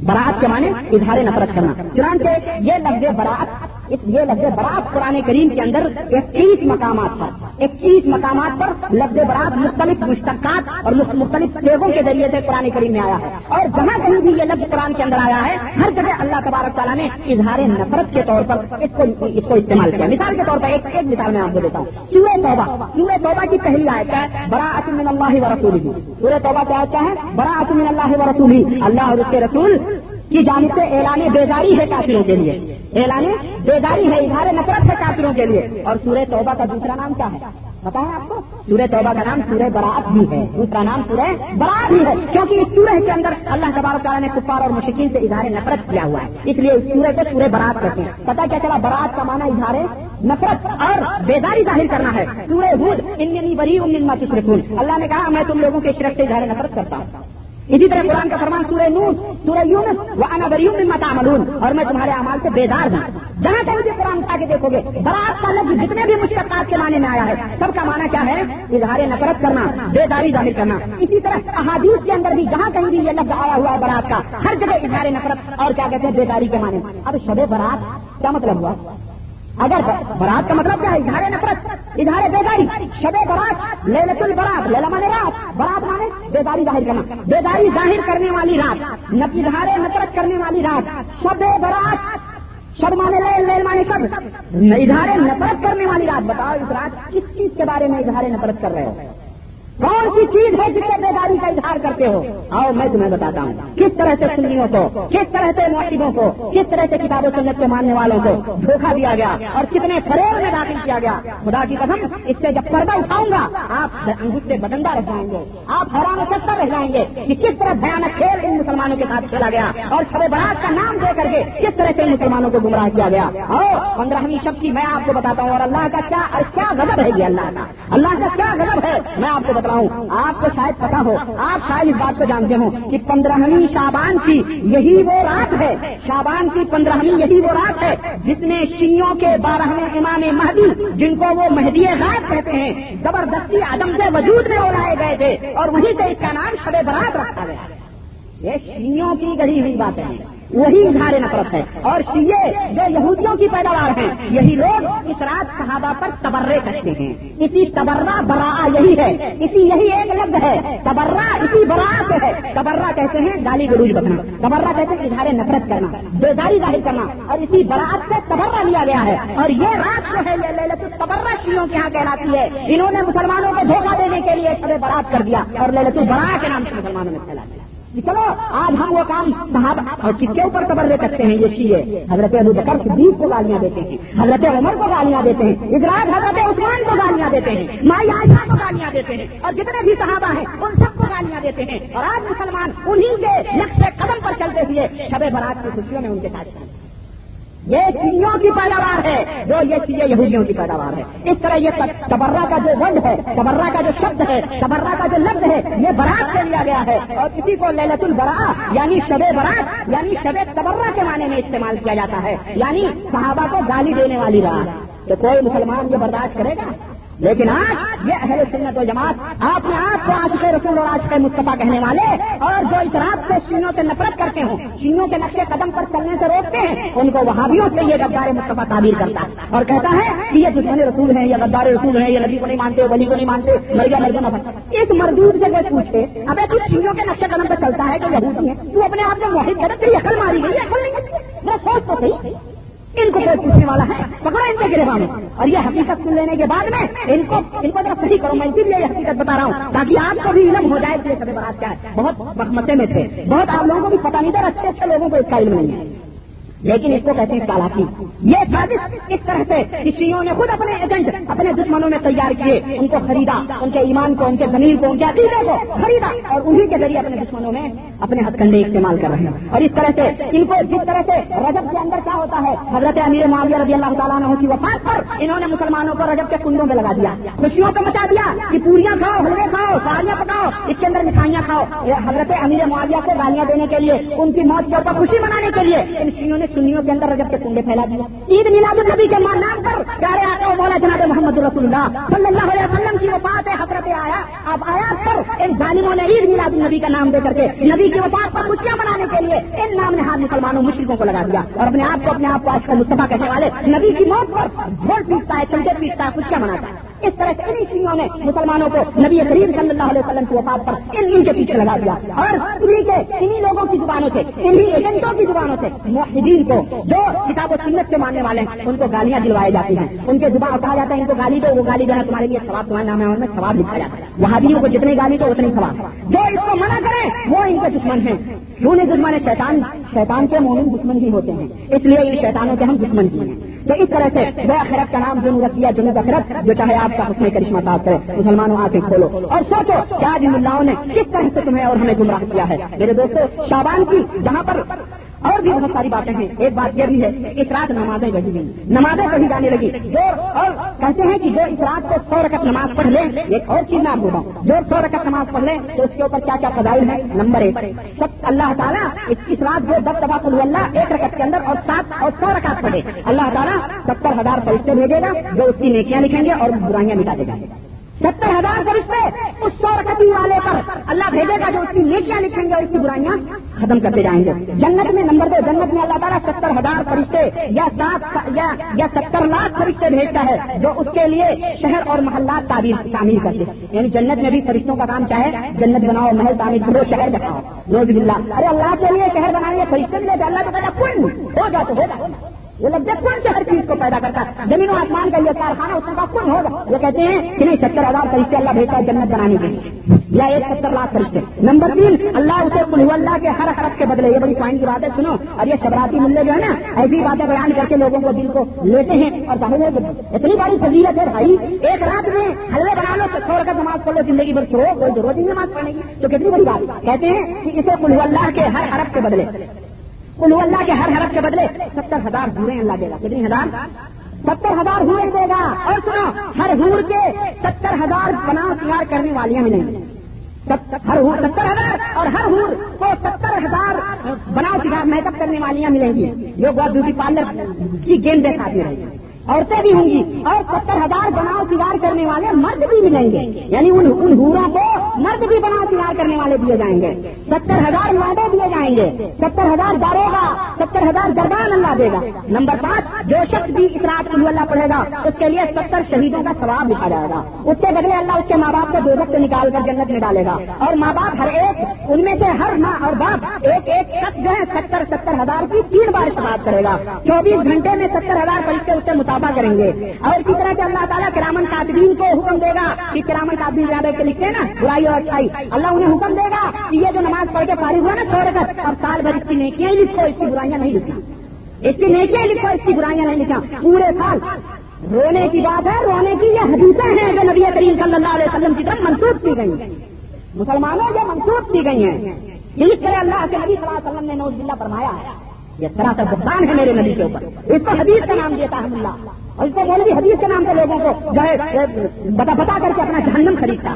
برات کے معنی اظہار نفرت کرنا، چنانچہ یہ لفظ برات اس یہ لفظ برات قرآن کریم کے اندر اکیس مقامات پر اکیس مقامات پر لفظ برات مختلف مشتقات اور مختلف سیبوں کے ذریعے سے قرآن کریم میں آیا ہے۔ اور جہاں کہیں بھی یہ لفظ قرآن کے اندر آیا ہے، ہر جگہ اللہ تبارک تعالیٰ نے اظہار نفرت کے طور پر اس کو اس کو استعمال کیا۔ مثال کے طور پر ایک ایک مثال میں آپ کو دیتا ہوں۔ سورہ توبہ سورہ توبہ کی پہلی آیت ہے بڑا من اللہ و رسول سورہ توبہ کی آیت کیا ہے؟ بڑا من اللہ و رسول اللہ اور اس کے رسول کی جانب سے اعلان بیداری ہے کافروں کے لیے۔ اعلان بیداری ہے، اظہار نفرت ہے کافروں کے لیے۔ اور سورہ توبہ کا دوسرا نام کیا ہے؟ بتائیں آپ کو، سورہ توبہ کا نام سورہ برات بھی ہے۔ دوسرا نام سورہ برات بھی ہے۔ کیونکہ اس سورہ کے اندر اللہ تبارک تعالیٰ نے کفار اور مشکل سے اظہار نفرت کیا ہوا ہے۔ اس لیے اس سورہ کو سورہ برات کہتے ہیں۔ پتا کیا چلا؟ برات کا مانا اظہار نفرت اور بیداری ظاہر کرنا ہے۔ سورہ ہود ان بری ان کی اللہ نے کہا، میں تم لوگوں کے شرک سے اظہار نفرت کرتا ہوں۔ اسی طرح قرآن کا فرمان سورہ نور سورہ یونس وہ انا میں متا اور میں تمہارے امال سے بیدار ہوں۔ جہاں کہیں بھی قرآن اٹھا کے دیکھو گے برات کا لفظ جتنے بھی مشکلات کے معنی میں آیا ہے، سب کا معنی کیا ہے؟ اظہار نفرت کرنا بیداری ظاہر کرنا۔ اسی طرح احادیث کے اندر بھی جہاں کہیں بھی یہ لفظ آیا ہوا ہے برات کا، ہر جگہ اظہار نفرت اور کیا کہتے ہیں؟ بیداری کے معنی۔ اب شب برات کیا مطلب ہوا؟ اگر برات کا مطلب کیا ہے؟ اظہار نفرت اظہار بیداری، شب برات للت البرات لیلا مانے رات، برات مانے بیداری ظاہر کرنا، بیداری ظاہر کرنے والی رات اظہار نفرت کرنے والی رات، شب برات، شب مانے لے لیل مانے سب اظہار نفرت کرنے والی رات، بتاؤ اس رات کس چیز کے بارے میں اظہار نفرت کر رہے ہو؟ کون سی چیز ہے جس سے بیداری کا اظہار کرتے ہو؟ آؤ، میں تمہیں بتاتا ہوں۔ کس طرح سے سنگیوں کو؟ کس طرح سے معاشروں کو؟ کس طرح سے کتاب و سنت کے ماننے والوں کو دھوکہ دیا گیا؟ اور کتنے فریب میں داخل کیا گیا؟ خدا کی قدم اس سے جب پردہ اٹھاؤں گا، آپ انگوش سے بدندہ رہ جائیں گے۔ آپ حیران و سستا رہ جائیں گے کہ کس طرح بھیانک کھیل ان مسلمانوں کے ساتھ کھیلا گیا اور شب برات کا نام دے کر کے کس طرح سے مسلمانوں کو گمراہ کیا گیا۔ اور پندرہویں شب کی میں آپ کو بتاتا ہوں اور اللہ کا کیا کیا غضب ہے یہ اللہ کا؟ اللہ کا کیا غضب ہے؟ میں آپ کو بتا ہوں۔ آپ کو شاید پتا ہو، آپ شاید اس بات کو جانتے ہوں کہ پندرہویں شابان کی یہی وہ رات ہے۔ شابان کی پندرہویں یہی وہ رات ہے جس میں شیوں کے بارہویں امام مہدی، جن کو وہ مہدی غائب کہتے ہیں، زبردستی عدم سے وجود میں اڑائے گئے تھے اور وہیں سے اس کا نام شب برات رکھا گیا۔ یہ شیوں کی گڑی ہوئی بات ہے۔ وہی اظہار نفرت ہے۔ اور شیے جو یہودیوں کی پیداوار ہیں، یہی لوگ اس رات صحابہ پر تبرے کرتے ہیں۔ اسی تبرہ برا یہی ہے۔ اسی یہی ایک لفظ ہے۔ تبرہ اسی برا سے ہے۔ تبرہ کہتے ہیں گالی گلوج بکنا۔ تبرہ کہتے ہیں اظہار نفرت کرنا۔ بیداری ظاہر کرنا۔ اور اسی برات سے تبرہ لیا گیا ہے۔ اور یہ رات جو ہے، یہ للت تبرہ شیوں کے یہاں کہلاتی ہے۔ انہوں نے مسلمانوں کو دھوکہ دینے کے لیے سب برات کر دیا اور للت برا کے نام سے مسلمانوں نے پھیلا دیا۔ چلو، آج ہم وہ کام صحابہ اور کس کے اوپر قبر لے سکتے ہیں؟ یہ چیز حضرت ابو بکر صدیق کو گالیاں دیتے ہیں۔ حضرت عمر کو گالیاں دیتے ہیں۔ اجراج حضرت عثمان کو گالیاں دیتے ہیں۔ مائی عائشہ کو گالیاں دیتے ہیں۔ اور جتنے بھی صحابہ ہیں، ان سب کو گالیاں دیتے ہیں۔ اور آج مسلمان انہیں کے نقش قدم پر چلتے ہوئے شب برات کی خوشیوں میں ان کے ساتھ یہ چیزوں کی پیداوار ہے، جو یہ چیزیں یہودیوں کی پیداوار ہے۔ اس طرح یہ تبرہ کا جو ورڈ ہے، تبرہ کا جو شبد ہے، تبرہ کا جو لفظ ہے، یہ برات سے لیا گیا ہے۔ اور اسی کو للت البرا یعنی شب برات یعنی شب تبرہ کے معنی میں استعمال کیا جاتا ہے۔ یعنی صحابہ کو گالی دینے والی رات۔ تو کوئی مسلمان یہ برداشت کرے گا؟ لیکن آج یہ اہل سنت و جماعت آپ نے آپ کو آج کے رسول اور آج کے مصطفیٰ کہنے والے اور جو اس رات سے چینوں سے نفرت کرتے ہوں چینوں کے نقشے قدم پر چلنے سے روکتے ہیں، ان کو وہابیوں سے یہ غدار مصطفیٰ تعبیر کرتا ہے۔ اور کہتا ہے کہ یہ دشمن رسول ہیں، یہ غدار رسول ہیں، یہ نبی کو نہیں مانتے، ولی کو نہیں مانتے، مریا مرگا نفر اس مردود سے وہ پوچھے اب تو چینوں کے نقشے قدم پر چلتا ہے تو یہودی ہے تو اپنے آپ کو موہد کرے تو عقل ماری گئی، عقل نہیں میں سوچ تو صحیح۔ ان کو کوئی پوچھنے والا ہے پکڑا ان کے گرفا میں اور یہ حقیقت سن لینے کے بعد میں ان کو ان کو ذرا صحیح کروں میں اسی لیے یہ حقیقت بتا رہا ہوں۔ تاکہ آپ کو بھی علم ہو جائے کہ یہ سب برات کیا ہے۔ بہت بخمتے میں تھے۔ بہت آپ لوگوں کو بھی پتا نہیں تھا اچھے اچھے لوگوں کو اس کا علم نہیں ہے۔ لیکن اس کو کہتے ہیں چالاکی یہ سازش اس طرح سے کسیوں نے خود اپنے ایجنٹ اپنے دشمنوں میں تیار کیے، ان کو خریدا، ان کے ایمان کو، ان کے زمین کو، ان کے عقیدے کو خریدا اور انہیں کے ذریعے اپنے دشمنوں میں اپنے ہتھ کنڈے استعمال کر رہے ہیں۔ اور اس طرح سے ان کو جس طرح سے رجب کے اندر کیا ہوتا ہے، حضرت امیر معاویہ رضی اللہ تعالیٰ نے کی وفات پر انہوں نے مسلمانوں کو رجب کے کنڈوں میں لگا دیا۔ خوشیوں کو مچا دیا کہ پوریاں کھاؤ، حلوے کھاؤ ساریاں پکاؤ، اس کے اندر مٹھائیاں کھاؤ۔ حضرت امیر معاویہ کو گالیاں دینے کے لیے، ان کی موت کے اوپر خوشی منانے کے لیے ان چینوں نے سنیوں کے اندر رجب کے کنڈے پھیلا دیا عید میلاد النبی کے نام پر پیارے آتے مولا جناب محمد رسول اللہ صلی اللہ علیہ وسلم کی وفات حضرت آیا۔ اب آیا پر ان ظالموں نے عید میلاد النبی کا نام دے کر کے نبی کی وفات پر خوشیاں منانے کے لیے ان نام نے ہاتھ مسلمانوں مشرقوں کو لگا دیا اور اپنے آپ کو اپنے آپ کو آج کل مصطفیٰ کہنے والے نبی کی موت پر ڈھول پیستا ہے، چمچے پیستا ہے، خوشیاں مناتا ہے۔ اس طرح سے انہیں چیزوں نے مسلمانوں کو نبی کریم صلی اللہ علیہ وسلم کی وفات پر ان کے پیچھے لگا دیا۔ اور انہیں کے انہیں لوگوں کی زبانوں سے انہیں ایجنٹوں کی زبانوں سے محدین کو جو کتاب و سنت کے ماننے والے ہیں، ان کو گالیاں دلوائی جاتی ہیں۔ ان کے زبان کہا جاتا ہے ان کو گالی دو، وہ گالی دینا تمہارے لیے سواب تمہارے نام ہے ان میں سواب لکھا جاتا ہے۔ وہابیوں کو جتنی گالی دو اتنی سواب جو اس کو منع کریں وہ ان کے دشمن ہیں۔ کیوں نہیں دشمن ہے، شیطان شیطان کے مومن دشمن ہی ہوتے ہیں۔ اس لیے ان شیطانوں کے ہم دشمن ہی ہیں۔ تو اس طرح سے وہ خرب کا نام جو رکھ دیا جنوب اخرت جو چاہے آپ کا حسن کرشمہ صاحب کرے، مسلمانوں آ کے کھولو۔ اور سوچو کیا جن ملاؤں نے کس طرح سے تمہیں اور ہمیں گمراہ کیا ہے۔ میرے دوستو شابان کی جہاں پر اور بھی بہت ساری باتیں ہیں۔ ایک بات یہ بھی ہے کہ اس رات نمازیں بڑھی گئی نمازیں پڑھی جانے لگی۔ جو اور کہتے ہیں کہ جو اس رات کو سو رکعت نماز پڑھ لیں ایک اور چیز میں آپ بول رہا ہوں جو سو رکعت نماز پڑھ لیں تو اس کے اوپر کیا کیا فضائل ہے نمبر ایک۔ سب اللہ تعالیٰ اس رات جو دس دفعہ اللہ ایک رکعت کے اندر اور سات اور سو رکعت پڑھے۔ اللہ تعالیٰ ستر ہزار فرشتے بھیجے گا، جو اس کی نیکیاں لکھیں گے اور برائیاں مٹا دے گا۔ ستر ہزار فرشتے اس سو رکتی والے پر اللہ بھیجے گا جو اس کی نیکیاں لکھیں گے اور اس کی برائیاں ختم کرتے جائیں گے۔ جنت میں نمبر دو، جنت میں اللہ تعالیٰ ستر ہزار فرشتے یا سات یا ستر لاکھ فرشتے بھیجتا ہے جو اس کے لیے شہر اور محلات تعمیر تعمیر کرتے یعنی جنت میں بھی فرشتوں کا کام چاہے جنت بناؤ، محل تعمیر کرو، شہر بناؤ۔ روز اللہ ارے اللہ کے لیے شہر بنائیے فرشتے ملے اللہ تو پہلے کن ہو جا تو ہوگا وہ لگ کون سے ہر چیز کو پیدا کرتا ہے؟ زمین و آسمان کا یہ کارخانہ، اس کا کون ہوگا؟ وہ کہتے ہیں کہ نہیں، ستر ہزار فرشتے اللہ بھیجتا ہے جنت بنانے کے لیے۔ یا ایک ستر لاکھ فرشتے۔ نمبر تین، اللہ اسے کل اللہ کے ہر حرف کے بدلے، یہ بڑی پوائنٹ کی بات ہے سنو۔ اور یہ شبراتی ملے جو ہے نا، ایسی باتیں بیان کر کے لوگوں کو دل کو لیتے ہیں اور ظاہر اتنی بڑی فضیلت ہے بھائی، ایک رات میں حلوے بنا لو تو چھوڑ کر نماز پڑھ لو، زندگی بھر چھوڑو، کوئی ضرورت نہیں نماز پڑھنے کی۔ تو کتنی بڑی بات کہتے ہیں کہ اسے کل اللہ کے ہر حرف کے بدلے۔ کلو اللہ کے ہر حرف کے بدلے ستر ہزار ہوئے اللہ دے گا۔ کتنی ہزار؟ ستر ہزار ہوئے دے گا۔ اور سنو، ہر ہور کے ستر ہزار بنا تیار کرنے والیاں ملیں گی ہر ہور ستر ہزار اور ہر ہور کو ستر ہزار بناؤ تیار میک اپ کرنے والیاں ملیں گی۔ جو بیوٹی پارلر کی گیم دیکھاتی رہے گی عورتیں بھی ہوں گی۔ اور ستر ہزار بناؤ سگار کرنے والے مرد بھی ملیں گے۔ یعنی ان ان ہوروں کو مرد بھی بناؤ سگار کرنے والے دیے جائیں گے۔ ستر ہزار مادے دیے جائیں گے۔ ستر ہزار دارے گا ستر ہزار دربان اللہ دے گا۔ نمبر پانچ، جو شخص بھی اس رات کو اللہ پڑھے گا، اس کے لیے ستر شہیدوں کا ثواب لکھا جائے گا۔ اس کے بدلے اللہ اس کے ماں باپ کو دو سے نکال کر جنت میں ڈالے گا۔ اور ماں باپ ہر ایک، ان میں سے ہر ماں اور باپ ایک ایک شخص جو ہے ستر ستر ہزار کی تین بار ثواب کرے گا۔ چوبیس گھنٹے میں ستر ہزار فرشتے اس سے کریں گے۔ اور اسی طرح سے اللہ تعالیٰ کرامن کاتبین کو حکم دے گا کہ کرامن کاتبین زیادہ کے لکھتے ہیں نا، برائی اور اچھائی۔ اللہ انہیں حکم دے گا کہ یہ جو نماز پڑھ کے فارغ ہوا نا چھوڑ کر اور سال بھر اس کی نیکیاں لکھو، اس کی برائیاں نہیں لکھا اس کی نیکیاں لکھو، اس کی برائیاں نہیں لکھا پورے سال رونے کی بات ہے، رونے کی یہ حدیثیں ہیں جو نبی کریم صلی اللہ علیہ وسلم کی طرف منسوخ کی گئی ہیں۔ مسلمانوں جو منسوخ کی گئی ہیں اس طرح اللہ کے نبی صلی اللہ علیہ وسلم نے نوز بلّہ فرمایا ہے۔ یہ طرح کا بہتان ہے میرے نبی کے اوپر؟ اس کو حدیث کا نام دیتا ہے اللہ۔ اور اس کو مولوی حدیث کے نام سے لوگوں کو جو ہے بتا بتا کر کے اپنا جہنم خریدتا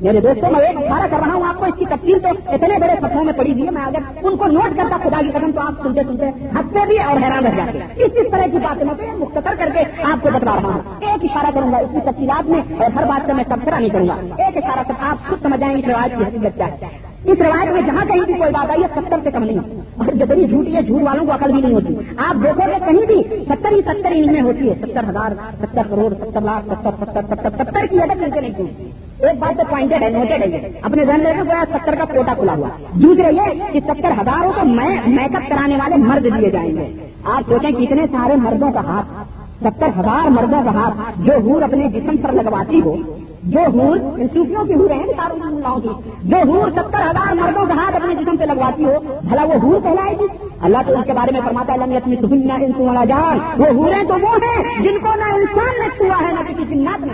میرے دوستوں، میں ایک اشارہ کر رہا ہوں، آپ کو اس کی تفصیل تو اتنے بڑے سفروں میں پڑی ہوئی ہے، میں اگر ان کو نوٹ کرتا خدا کی قدم تو آپ سنتے سنتے ہنستے بھی اور حیران رہ جاتے اس اس طرح کی باتیں میں مختصر کر کے آپ کو بتا رہا ہوں۔ ایک اشارہ کروں گا اس کی تفصیلات میں اور ہر بات سے میں تبصرہ نہیں کروں گا۔ ایک اشارہ کر آپ خود سمجھ جائیں اس روایت کی حقیقت کیا ہے۔ اس روایت میں جہاں کہیں بھی کوئی بات آئی ہے، ستر سے کم نہیں۔ اور جتنی جھوٹی ہے جھوٹ والوں کو عقل بھی نہیں ہوتی۔ آپ دیکھو گے کہیں بھی ستر ہی ستر ان میں ہوتی ہے۔ ستر ہزار، ستر کروڑ، ستر لاکھ، ستر ستر ستر ستر کی عدد مل کے نہیں ہوتی۔ ایک بات تو پوائنٹڈ ہے نوٹڈ ہے اپنے ذہن لے گیا ستر کا کوٹا کھلا ہوا۔ دوسرے یہ کہ ستر ہزاروں کو میک اپ کرانے والے مرد دیے جائیں گے۔ آپ سوچیں کتنے سارے مردوں کا ہاتھ ستر ہزار مردوں کا ہاتھ جو ہور اپنے جسم پر لگواتی ہو، جو ہور صوفیوں کی ہور ہیں اللہ کی، جو ہور ستر ہزار مردوں کا ہاتھ اپنے جسم سے لگواتی ہو، بھلا وہ ہور کہلائے گی۔ اللہ تو ان کے بارے میں فرماتا ہے لمبی اپنی سہنیا انسو والا جان۔ وہ ہوریں تو وہ ہیں جن کو نہ انسان نے چھوا ہے، نہ کسی جنات نے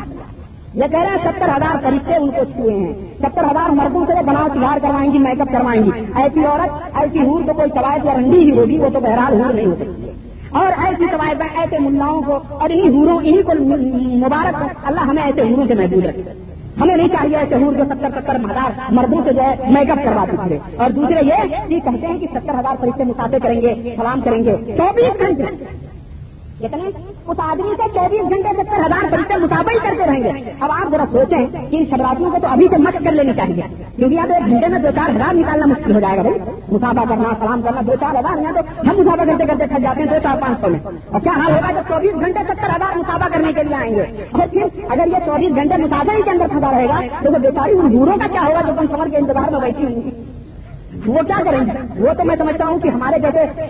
یہ کہہ رہے ہیں ستر ہزار فرشتے ان کو چھوئے ہیں۔ ستر ہزار مردوں سے وہ بنا تیار کروائیں گی، میک اپ کروائیں گی۔ ایسی عورت، ایسی ہور تو کوئی سوائے یا رنڈی ہی ہوگی، وہ تو بہرحال ہور نہیں ہو سکتی اور ایسی سوائے ایسے ملاؤں کو اور انہیں ہوروں انہیں کو مبارک اللہ ہمیں ایسے ہوروں سے محدود رکھے۔ ہمیں نہیں چاہیے ایسے ہور جو ستر ستر ہزار مردوں سے جو ہے میک اپ کروا دیتے اور دوسرے یہ کہ کہتے ہیں کہ ستر ہزار فرشتے مسافر کریں گے، سلام کریں گے۔ چوبیس گھنٹے کتنے اس آدمی سے چوبیس گھنٹے ستر ہزار فرشتے مسافر ہی کرتے رہیں گے، اب آپ ذرا سوچیں کہ ان شبراتیوں کو تو ابھی سے مشق کر لینی چاہیے۔ کیونکہ یہاں تو ایک گھنٹے میں دو چار ہزار نکالنا مشکل ہو جائے گا بھائی۔ مسابہ کرنا، سلام کرنا، دو چار ہزار یہاں تو ہم مسابہ کرتے کرتے تھک جاتے ہیں دو چار پانچ سو میں۔ اور کیا حال ہوگا جب چوبیس گھنٹے ستر ہزار مسابہ کرنے کے لیے آئیں گے؟ اور پھر اگر یہ چوبیس گھنٹے مسابہ ہی کے اندر پھنسا رہے گا، تو وہ بیچاری ان کا کیا ہوگا جو تم سمر کے انتظار میں بیٹھی ہوں گی؟ وہ کیا کریں گے؟ وہ تو میں سمجھتا ہوں کہ ہمارے جیسے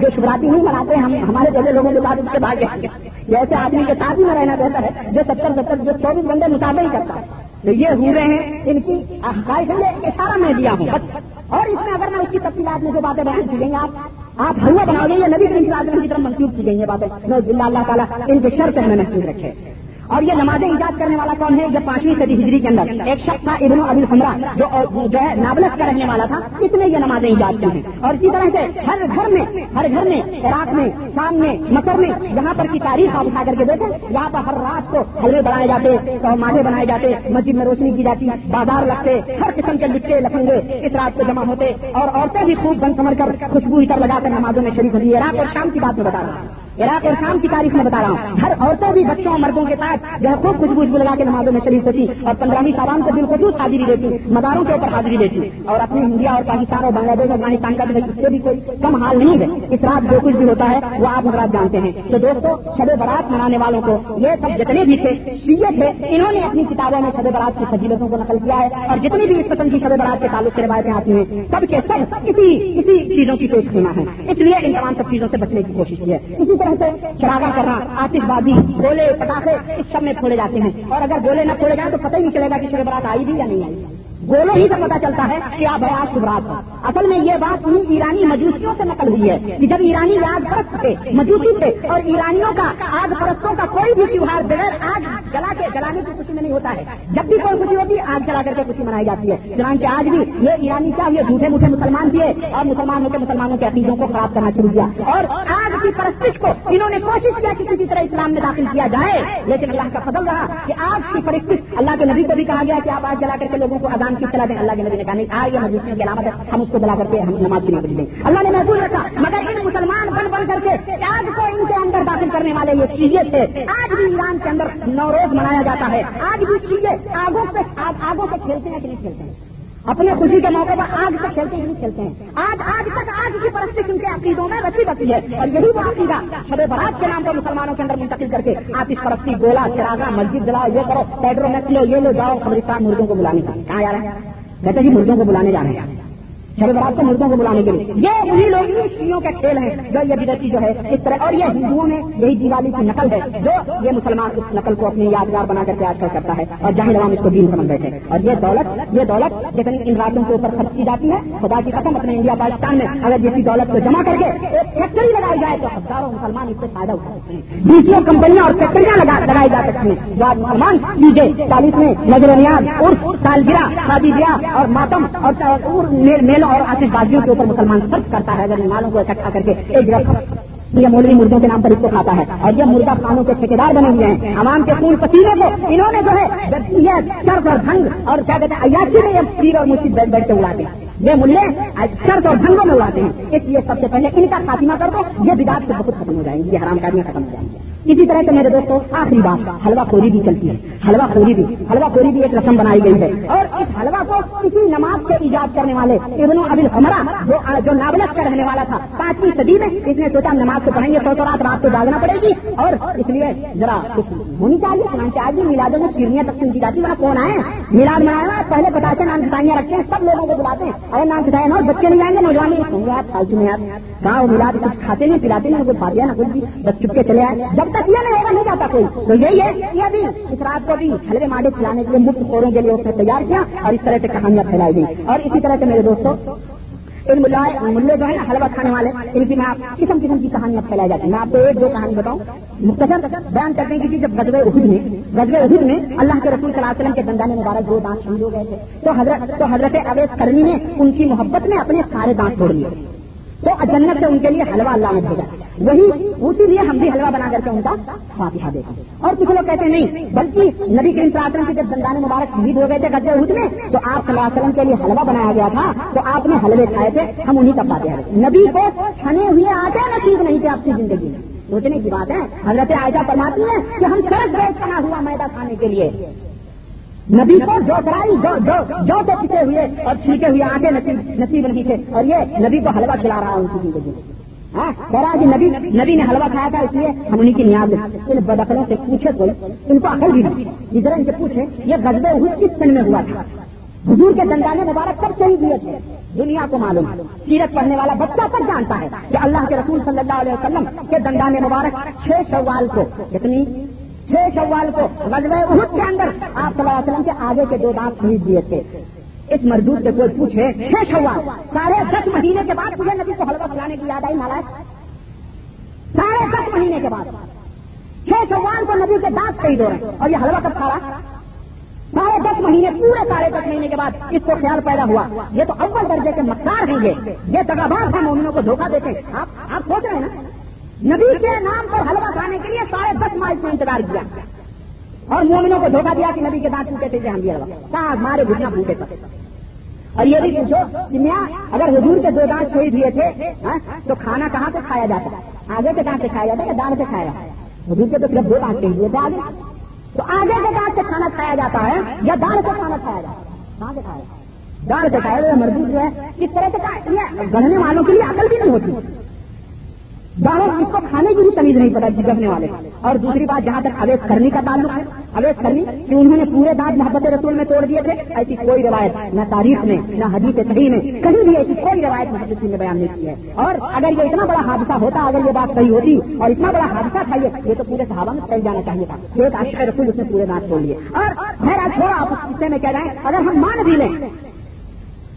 جو شبراتی نہیں مناتے ہم ہمارے جیسے لوگوں کے بعد اس کے بھاگ جائیں گے جیسے آدمی کے ساتھ ہی میں رہنا بہتر ہے، جو ستر ستر جو چوبیس گھنٹے مطابق ہی کرتا ہے۔ تو یہ ہو رہے ہیں، ان کی اشارہ میں دیا ہوں۔ اور اس میں اگر میں اس کی تفصیلات میں جو باتیں بیان کی گئی آپ آپ ہوا بناؤ گے یہ نبی کریم کی طرف منسوخ کی گئی ہیں باتیں۔ اللہ تعالیٰ ان کے شرط میں محفوظ رکھے۔ اور یہ نمازیں ایجاد کرنے والا کون ہے؟ یہ پانچویں صدی ہجری کے اندر۔ ایک شخص تھا ابن ابل حمرہ جو جو ہے نابلس کا رہنے والا تھا، اس نے یہ نمازیں ایجاد کی ہیں۔ اور اسی طرح سے ہر گھر میں، ہر گھر میں، عراق میں، شام میں مکر میں، یہاں پر کی تاریخ آپ اٹھا کر کے دیکھیں، یہاں پر ہر رات کو حلوے بنائے جاتے تو ماڈے بنائے جاتے، مسجد میں روشنی کی جاتی، بازار لگتے، ہر قسم کے لچے لکھنگے اس رات کو جمع ہوتے۔ اور عورتیں بھی خوب بن سمجھ کر خوشبو اتر لگا کر نمازوں میں شریف ہوئی عراق اور شام کی بات میں بتا رہا ہوں۔ عراق اور شام کی تاریخ میں بتا رہا ہوں۔ ہر عورتوں بھی بچوں مردوں کے ساتھ جو ہے خوب خوشبو لگا کے نمازوں میں شریف ہوتی اور پندرہویں سالان کو دل خصوص حاضری دیتی مداروں کے اوپر حاضری دیتی۔ اور اپنے انڈیا اور پاکستان اور بنگلہ دیش افغانستان کا اس سے بھی کوئی کم حال نہیں ہے۔ اس رات جو کچھ بھی ہوتا ہے، وہ آپ حضرات جانتے ہیں۔ تو دوستوں شب برات منانے والوں کو یہ سب جتنے بھی تھے شیت ہے، انہوں نے اپنی کتابوں میں شب برات کی فضیلتوں کو نقل کیا ہے۔ اور جتنی بھی اس قسم کی شب برات کے تعلق سے روایتیں آتی ہیں، سب کے سب اسی اسی چیزوں کی پیش کرنا ہے اس لیے ان تمام سب چیزوں سے بچنے کی کوشش کی ہے۔ اسی طرح سے شراب کرنا آتش بازی، گولے، پٹاخے اس سب میں پھوڑے جاتے ہیں۔ اور اگر گولے نہ پھوڑے جائیں تو پتہ ہی نہیں چلے گا کہ شب برات آئی بھی یا نہیں آئی۔ گولوں ہی سے پتا چلتا ہے کہ آپ آج شبرات اصل میں یہ بات انہیں ایرانی مجوسیوں سے نقل ہوئی ہے کہ جب ایرانی آگ پرست تھے مجوسی تھے اور ایرانیوں کا آگ پرستوں کا کوئی بھی تیوہار بغیر آگ جلا کے جلانے کی خوشی میں نہیں ہوتا ہے۔ جب بھی کوئی خوشی ہوتی ہے، آگ جلا کر کے خوشی منائی جاتی ہے۔ چنانچہ آج بھی یہ ایرانی کیا یہ جھوٹے موٹے مسلمان تھے اور مسلمانوں کے مسلمانوں کے عقیدوں کو خراب کرنا شروع کیا۔ اور آگ کی پرستش کو انہوں نے کوشش کیا کہ کسی طرح اسلام میں داخل کیا جائے، لیکن اللہ کا فضل رہا کہ آگ کی پرستش اللہ کے نبی کو بھی کہا گیا کہ آپ آگ جلا کر کے لوگوں کو اذان کی صلاح دیں؟ اللہ کے نبی نے کہا، نہیں آ یہ کی علامت ہے، ہم اس کو بلا کر کے ہم نماز کی نماز دیں۔ اللہ نے محفوظ رکھا، مگر ان مسلمان بن بن کر کے آج کو ان کے اندر داخل کرنے والے یہ چیزیں تھے۔ آج بھی ایران کے اندر نوروز منایا جاتا ہے۔ آج بھی چیزیں آگوں سے آگوں سے کھیلتے ہیں کہ نہیں کھیلتے ہیں؟ اپنے خوشی کے موقع پر آج تک کھیلتے ہیں نہیں کھیلتے ہیں۔ آج آج تک آج کی پرستی ان کے عقیدوں میں رسی بسی ہے۔ اور یہی وہ عقیدہ شب برات کے نام پر مسلمانوں کے اندر منتقل کر کے آپ اس پرستی، گولا چراغا مسجد جلاؤ، یہ کرو، پیڈرو میں لو یہ لو جاؤ، قبرستان مردوں کو بلانے کا کہاں جا رہے ہیں؟ کہتے جی مردوں کو بلانے جا رہے ہیں۔ شب برات کو مردوں کو بلانے کے لیے۔ یہ وہی لوگ چیزوں کا کھیل ہے جو یہ بدتی جو ہے، اس طرح۔ اور یہ ہندوؤں میں یہی دیوالی کی نقل ہے، جو یہ مسلمان اس نقل کو اپنی یادگار بنا کر کے آج کل کرتا ہے اور جہاں عوام اس کو دین سمجھ بیٹھے اور یہ دولت یہ دولت جتنی ان راتوں کے اوپر خرچ کی جاتی ہے، خدا کی قسم اپنے انڈیا، پاکستان میں اگر جیسی دولت کو جمع کر کے ایک فیکٹری لگائی جائے تو ہزاروں مسلمان اس سے فائدہ اٹھا سکتے ہیں۔ دوسری کمپنیاں اور فیکٹریاں لگائی جا سکتی ہیں۔ جو آج مسلمان چیزیں چالیس میں، نظر نیاز، عرف، سالگرہ شادی بیاہ اور ماتم اور میلوں اور آتش بازیوں کے اوپر مسلمان خرچ کرتا ہے، اگر مالوں کو اکٹھا کر کے ایک جگہ یہ مولوی مردوں کے نام پر اس کو کھاتا ہے۔ اور یہ مردہ خانوں کے ٹھیکیدار بنے ہوئے ہیں۔ عوام کے خون پسینے کو انہوں نے جو ہے یہ شرف اور بھنگ اور کیا کہتے ہیں، عیاشی میں یہ پیر اور مشید بیٹھ بیٹھ کے اڑاتے ہیں۔ یہ ملے شرط اور بھنگوں میں اڑاتے ہیں۔ اس لیے سب سے پہلے ان کا خاتمہ کر دو، یہ بداعت سے بہت ختم ہو جائیں گی یہ حرام کاریاں ختم ہو جائیں گی۔ اسی طرح سے میرے دوستوں آخری بات حلوا خوری بھی چلتی ہے۔ حلوا خوری بھی حلوا خوری بھی ایک رسم بنائی گئی ہے۔ اور اس حلوا کو کسی نماز سے ایجاد کرنے والے ابن ابل ہمرا جو جو نابلس کا رہنے والا تھا، پانچویں صدی میں اس نے سوچا نماز کو پڑھیں گے سو سو رات رات کو جاگنا پڑے گی۔ اور اس لیے ذرا کچھ ہونی چاہیے، چنانچہ آج بھی میلادوں میں سیڑھیاں تقسیم کی جاتی ہے کون آئے میلاد منایا پہلے بتاتے نام کھٹائیاں رکھتے ہیں، سب لوگوں کو بلاتے ہیں۔ اگر نام کھٹائے نہ بچے نہیں جائیں گے، نوجوان نہیں آپ فالتو میں آپ کہاں وہ ملاد کچھ کھاتے نہیں، پلاتے نہیں، کچھ کھاتے نہ کچھ بھی بس چپ کے چلے آئے۔ جب تک یہ نہیں نہیں جاتا کوئی۔ تو یہی ہے یہ بھی اس رات کو بھی حلوے ماڈے کھلانے کے لیے مفت خوروں کے لیے اس نے تیار کیا اور اس طرح سے کہانیاں پھیلائی گئی اور اسی طرح سے میرے دوستوں ان ملے جو ہے نا، حلوہ کھانے والے، ان کی میں آپ قسم قسم کی کہانیاں پھیلائی جاتی ہیں۔ میں آپ کو ایک دو کہانی بتاؤں۔ مختصر بیان کرتے ہیں کہ جب غزوہ احد میں، غزوہ احد میں اللہ کے رسول صلی اللہ علیہ وسلم کے دندان مبارک دو دانت شہید ہو گئے تھے۔ تو حضرت تو حضرت اویس کرنی نے ان کی محبت میں اپنے سارے دانت چھوڑ لیے۔ تو جنت سے ان کے لیے حلوہ اللہ نے بھیجا۔ وہی اسی لیے ہم بھی حلوہ بنا کر کے ان کا فاتحہ دیتے ہیں۔ اور کچھ لوگ کہتے ہیں نہیں، بلکہ نبی کریم صلی اللہ علیہ وسلم کے جب دندان مبارک شہید ہو گئے تھے گزے احد میں، تو آپ صلی اللہ علیہ وسلم کے لیے حلوہ بنایا گیا تھا، تو آپ نے حلوے کھائے تھے، ہم انہیں کا فاتحہ دیتے نبی کو چھنے ہوئے آتے نصیب نہیں تھے آپ کی زندگی میں۔ سوچنے کی بات ہے، حضرت عائشہ فرماتی ہے کہ ہم سڑک گئے چنا ہوا میدا کھانے کے لیے۔ نبی کو جو کرائی جو جو جو ہوئے اور چھینکے ہوئے آگے نصیب نہیں تھے اور یہ نبی کو حلوہ کھلا رہا ان کی زندگی ہاں کہہ رہا کہ نبی نبی نے حلوہ کھایا تھا اس لیے ہم انہیں کی نیاز ان بدخلوں سے پوچھے کوئی، ان کو عقل بھی نہیں۔ ادھر ان سے پوچھے، یہ غزبے ہوئی کس سن میں ہوا تھا؟ حضور کے دندانے مبارک کب شہید ہوئے تھے؟ دنیا کو معلوم سیرت پڑھنے والا بچہ پر جانتا ہے کہ اللہ کے رسول صلی اللہ علیہ وسلم کے دندانے مبارک چھ شوال کو کتنی چھ شوال کو غزوہ احد کے اندر آپ صلی اللہ علیہ وسلم کے آگے کے دو دانت خرید دیے تھے۔ اس مزدور سے کوئی پوچھے چھ شوال ساڑھے دس مہینے کے بعد تجھے نبی کو حلوہ کھلانے کی یاد آئی مالا ساڑھے دس مہینے کے بعد۔ چھ شوال کو نبی کے دانت صحیح ہو رہے ہیں۔ اور یہ حلوہ کب کھا رہا؟ ساڑھے دس مہینے، پورے ساڑھے دس مہینے کے بعد اس کو خیال پیدا ہوا۔ یہ تو اول درجے کے مکار ہیں یہ۔ یہ دگاباز ہیں مومنوں کو دھوکہ دیتے آپ آپ سوچ رہے ہیں نا؟ نبی کے نام پر حلوہ کھانے کے لیے ساڑھے دس مائل سے انتظار کیا اور مومنوں کو دھوکہ دیا کہ نبی کے دانت ٹوٹے تھے ہم بھی حلوہ کہاں مارے گھٹنا پھوٹے تھے اور یہ بھی پوچھو کہ میاں، اگر حضور کے دو دانت شہید ہوئے تھے ہاں، تو کھانا کہاں سے کھایا جاتا ہے؟ آگے کے دانت سے کھایا جاتا ہے یا دان سے کھایا جاتا حضور کے تو صرف دو دانت شہید ہوئے تھے آگے۔ تو آگے کے دانت سے کھانا کھایا جاتا ہے یا دان سے کھانا کھایا جاتا ہے؟ کہاں سے کھایا دان سے کھایا مربوط جو ہے۔ کس طرح سے گڑھنے والوں کے لیے عقل بھی نہیں ہوتی۔ دانوں اس کو کھانے کی بھی تمیز نہیں پتا جگرنے والے۔ اور دوسری بات، جہاں تک اویز کرنی کا تعلق ہے اویز کرنی کہ انہوں نے پورے دانت محبت رسول میں توڑ دیے تھے، ایسی کوئی روایت، نہ تاریخ میں، نہ حدیث صحیح میں، کہیں بھی ایسی کوئی روایت محبت نے بیان نہیں کی ہے۔ اور اگر یہ اتنا بڑا حادثہ ہوتا، اگر یہ بات صحیح ہوتی، اور اتنا بڑا حادثہ تھا یہ تو پورے صحابہ میں پھیل جانا چاہیے تھا۔ ایک عاشق رسول، اس نے پورے دانت توڑ لیے۔ اور تھوڑا آپ اس قصے میں کہہ رہے ہیں، اگر ہم مان بھی لیں،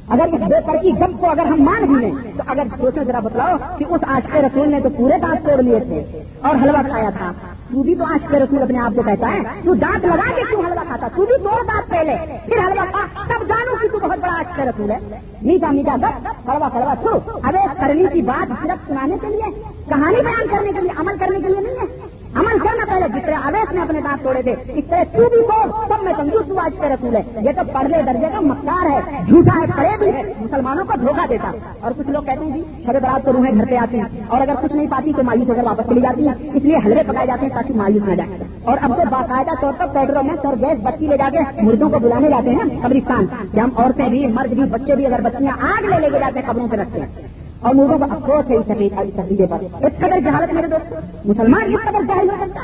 اگر اس بے پر کی کو اگر ہم مان بھی لیں، تو اگر سوچو ذرا بتلاؤ کہ اس آج کے رسول نے تو پورے دانت توڑ لیے تھے اور حلوہ کھایا تھا۔ تو بھی تو آج کے رسول اپنے آپ کو کہتا ہے، تو دانت لگا کے کیوں حلوہ کھاتا؟ تو بھی دو دانت پہلے، پھر حلوہ کھا۔ تب جانو کہ تو بہت بڑا آج کے رسول ہے۔ میٹھا میٹھا گپ ہلوا کڑوا چھو۔ اب کرنے کی بات صرف سنانے کے لیے، کہانی بیان کرنے کے لیے، عمل کرنے کے لیے نہیں ہے۔ عمل کرنا پہلے جس طرح اویس نے اپنے دانت توڑے تھے، اس طرح تو بھی بول سب میں تندرست ہوا اس کے رسول ہے یہ تو پڑھنے درجے کا مکار ہے، جھوٹا ہے پڑے بھی ہے، مسلمانوں کو دھوکہ دیتا۔ اور کچھ لوگ کہتے ہیں جی شب برات کو روحیں گھر پہ آتی ہیں۔ اور اگر کچھ نہیں پاتی تو مایوس ہو کر واپس چلی جاتی ہیں۔ اس لیے حلوے پکائے جاتے ہیں تاکہ مایوس نہ جائے۔ اور اب تو باقاعدہ طور پر پیٹرول میں سر گیس بچی لے جاتے ہیں، مردوں کو بلانے جاتے ہیں قبرستان۔ کہ ہم عورتیں بھی، مرد بھی، بچے بھی اگر بچیاں آگ لے لے کے جاتے ہیں، قبروں سے رکھتے ہیں۔ اور مردوں کا افسوس ہے اس سفیدے پر اس قدر جہالت میرے دوست، مسلمان اس قدر جہل ہو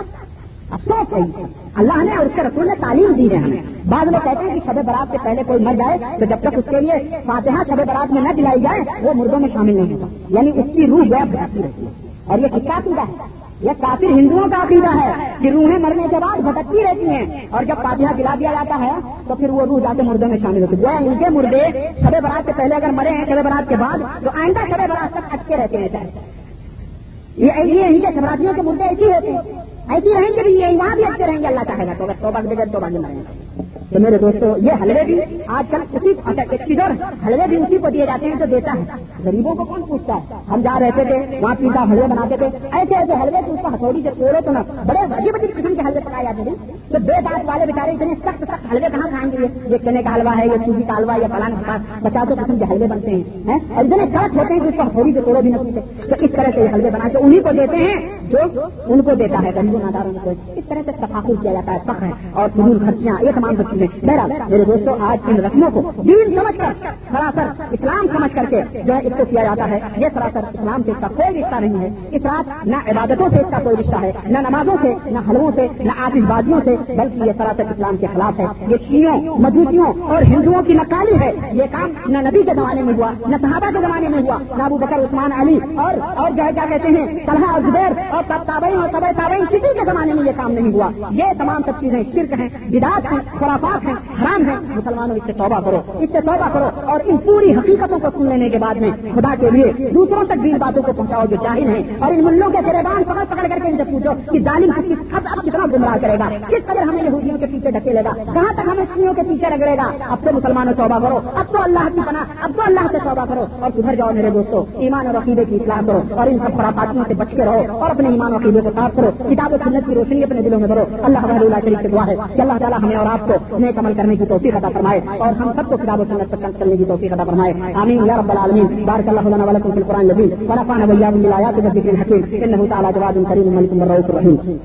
افسوس ہے اللہ نے اور اس کے رسول نے تعلیم دی ہے ہمیں۔ بعض لوگ کہتے ہیں کہ شب برات سے پہلے کوئی مر جائے تو جب تک اس کے لیے فاتحہ شب برات میں نہ دلائی جائے، وہ مردوں میں شامل نہیں ہوتا۔ یعنی اس کی روح غیر رہتی ہے۔ اور یہ کتنا عقیدہ ہے۔ یہ کافر ہندوؤں کا عقیدہ ہے کہ روحیں مرنے کے بعد بھٹکتی رہتی ہیں اور جب فاتحہ دلا دیا جاتا ہے تو پھر وہ روح جا کے مردوں میں شامل ہوتی ہے۔ ان کے مردے شب برات سے پہلے اگر مرے ہیں، شب برات کے بعد تو آئندہ شب برات تک اٹکے رہتے ہیں یہ ان کے شبراتیوں کے مردے ایسی ہوتے ہیں۔ ایسی رہیں گے بھی، یہ وہاں بھی اچھے رہیں گے، اللہ چاہے گا تو۔ اگر توبہ باغ بغیر توبہ باغ مریں گے۔ تو میرے دوستوں یہ حلوے بھی آج کل اسی اچھا، ایک حلوے بھی اسی کو دیے جاتے ہیں جو دیتا ہے۔ غریبوں کو کون پوچھتا ہے؟ ہم جا رہتے تھے وہاں پیتا حلوے بناتے تھے۔ ایسے ایسے حلوے اس کو ہتھوڑی سے توڑو تو نا بڑے عجیب عجیب قسم کے حلوے پکائے جاتے ہیں تو بے دانت والے بےچارے اتنے سخت سخت حلوے کہاں کھائیں گے؟ یہ چنے کا حلوا ہے، یہ سوجی کا حلوا یا فلان پچاسوں قسم کے حلوے بنتے ہیں اور اتنے کڑک ہوتے ہیں کہ اس کو ہتھوڑی سے توڑو بھی نہ پوچھتے تو اس طرح سے حلوے بنا کے انہیں کو دیتے ہیں جو ان کو دیتا ہے، غریبوں ناداروں کو۔ اس طرح سے تفاقل کیا جاتا ہے، فخر ہے اور فضول خرچیاں، یہ تمام سب چیزیں بہرحال، میرے دوستوں آج ان رسموں کو دین سمجھ کر، سراسر اسلام سمجھ کر کے جو ہے اس کو کیا جاتا ہے، یہ سراسر اسلام سے اس کا کوئی رشتہ نہیں ہے۔ اس رات نہ عبادتوں سے اس کا کوئی رشتہ ہے، نہ نمازوں سے، نہ حلووں سے، نہ آتش بازیوں سے، بلکہ یہ سراسر اسلام کے خلاف ہے۔ یہ شیوں مجوسیوں اور ہندوؤں کی نقالی ہے۔ یہ کام نہ نبی کے زمانے میں ہوا، نہ صحابہ کے زمانے میں ہوا، نہ ابو بکر، عثمان، علی اور اور جو ہے، کیا کہتے ہیں، طلحہ اور زبیر اور تابعین اور طبع تابعین، کسی کے زمانے میں یہ کام نہیں ہوا۔ یہ تمام سب چیزیں شرک ہیں بداعت ہیں، خرافات ہیں، حرام ہیں۔ مسلمانوں، اس سے توبہ کرو۔ اس سے توبہ کرو۔ اور ان پوری حقیقتوں کو سن لینے کے بعد میں خدا کے لیے دوسروں تک بھی ان باتوں کو پہنچاؤ جو جاہل ہیں۔ اور ان ملوں کے گریبان پکڑ پکڑ کر کے ان سے پوچھو کہ ظالم اب اب کتنا گمراہ کرے گا؟ کس قدر ہمیں یہودیوں کے پیچھے ڈھکے گا؟ کہاں تک ہمیں سنیوں کے پیچھے رگڑے گا؟ اب تو مسلمانوں توبہ کرو۔ اب تو اللہ کی بنا اب تو اللہ سے توبہ کرو۔ اور سدھر جاؤ میرے دوستوں ایمان اور عقیدے کی اطلاع کرو۔ اور ان سب خرافاتیوں سے بچ کے رہو۔ اور اپنے اپنے ایمان عقیدے کو صاف کرو۔ کتاب و سنت کی روشنی اپنے دلوں میں کرو اللہ اللہ شریف سے دعا ہے کہ اللہ تعالیٰ ہمیں اور آپ کو نیک عمل کرنے کی توفیق عطا فرمائے اور ہم سب کو کتاب و سنت پر کرنے کی توفیق عطا فرمائے۔ آمین۔ یا رب العالمین۔ بارک اللہ لنا ولکم فی القرآن العظیم۔ ونفعنا وإياكم بالآيات والذكر الحكيم إنه تعالى جواد كريم ملك الرؤوف الرحيم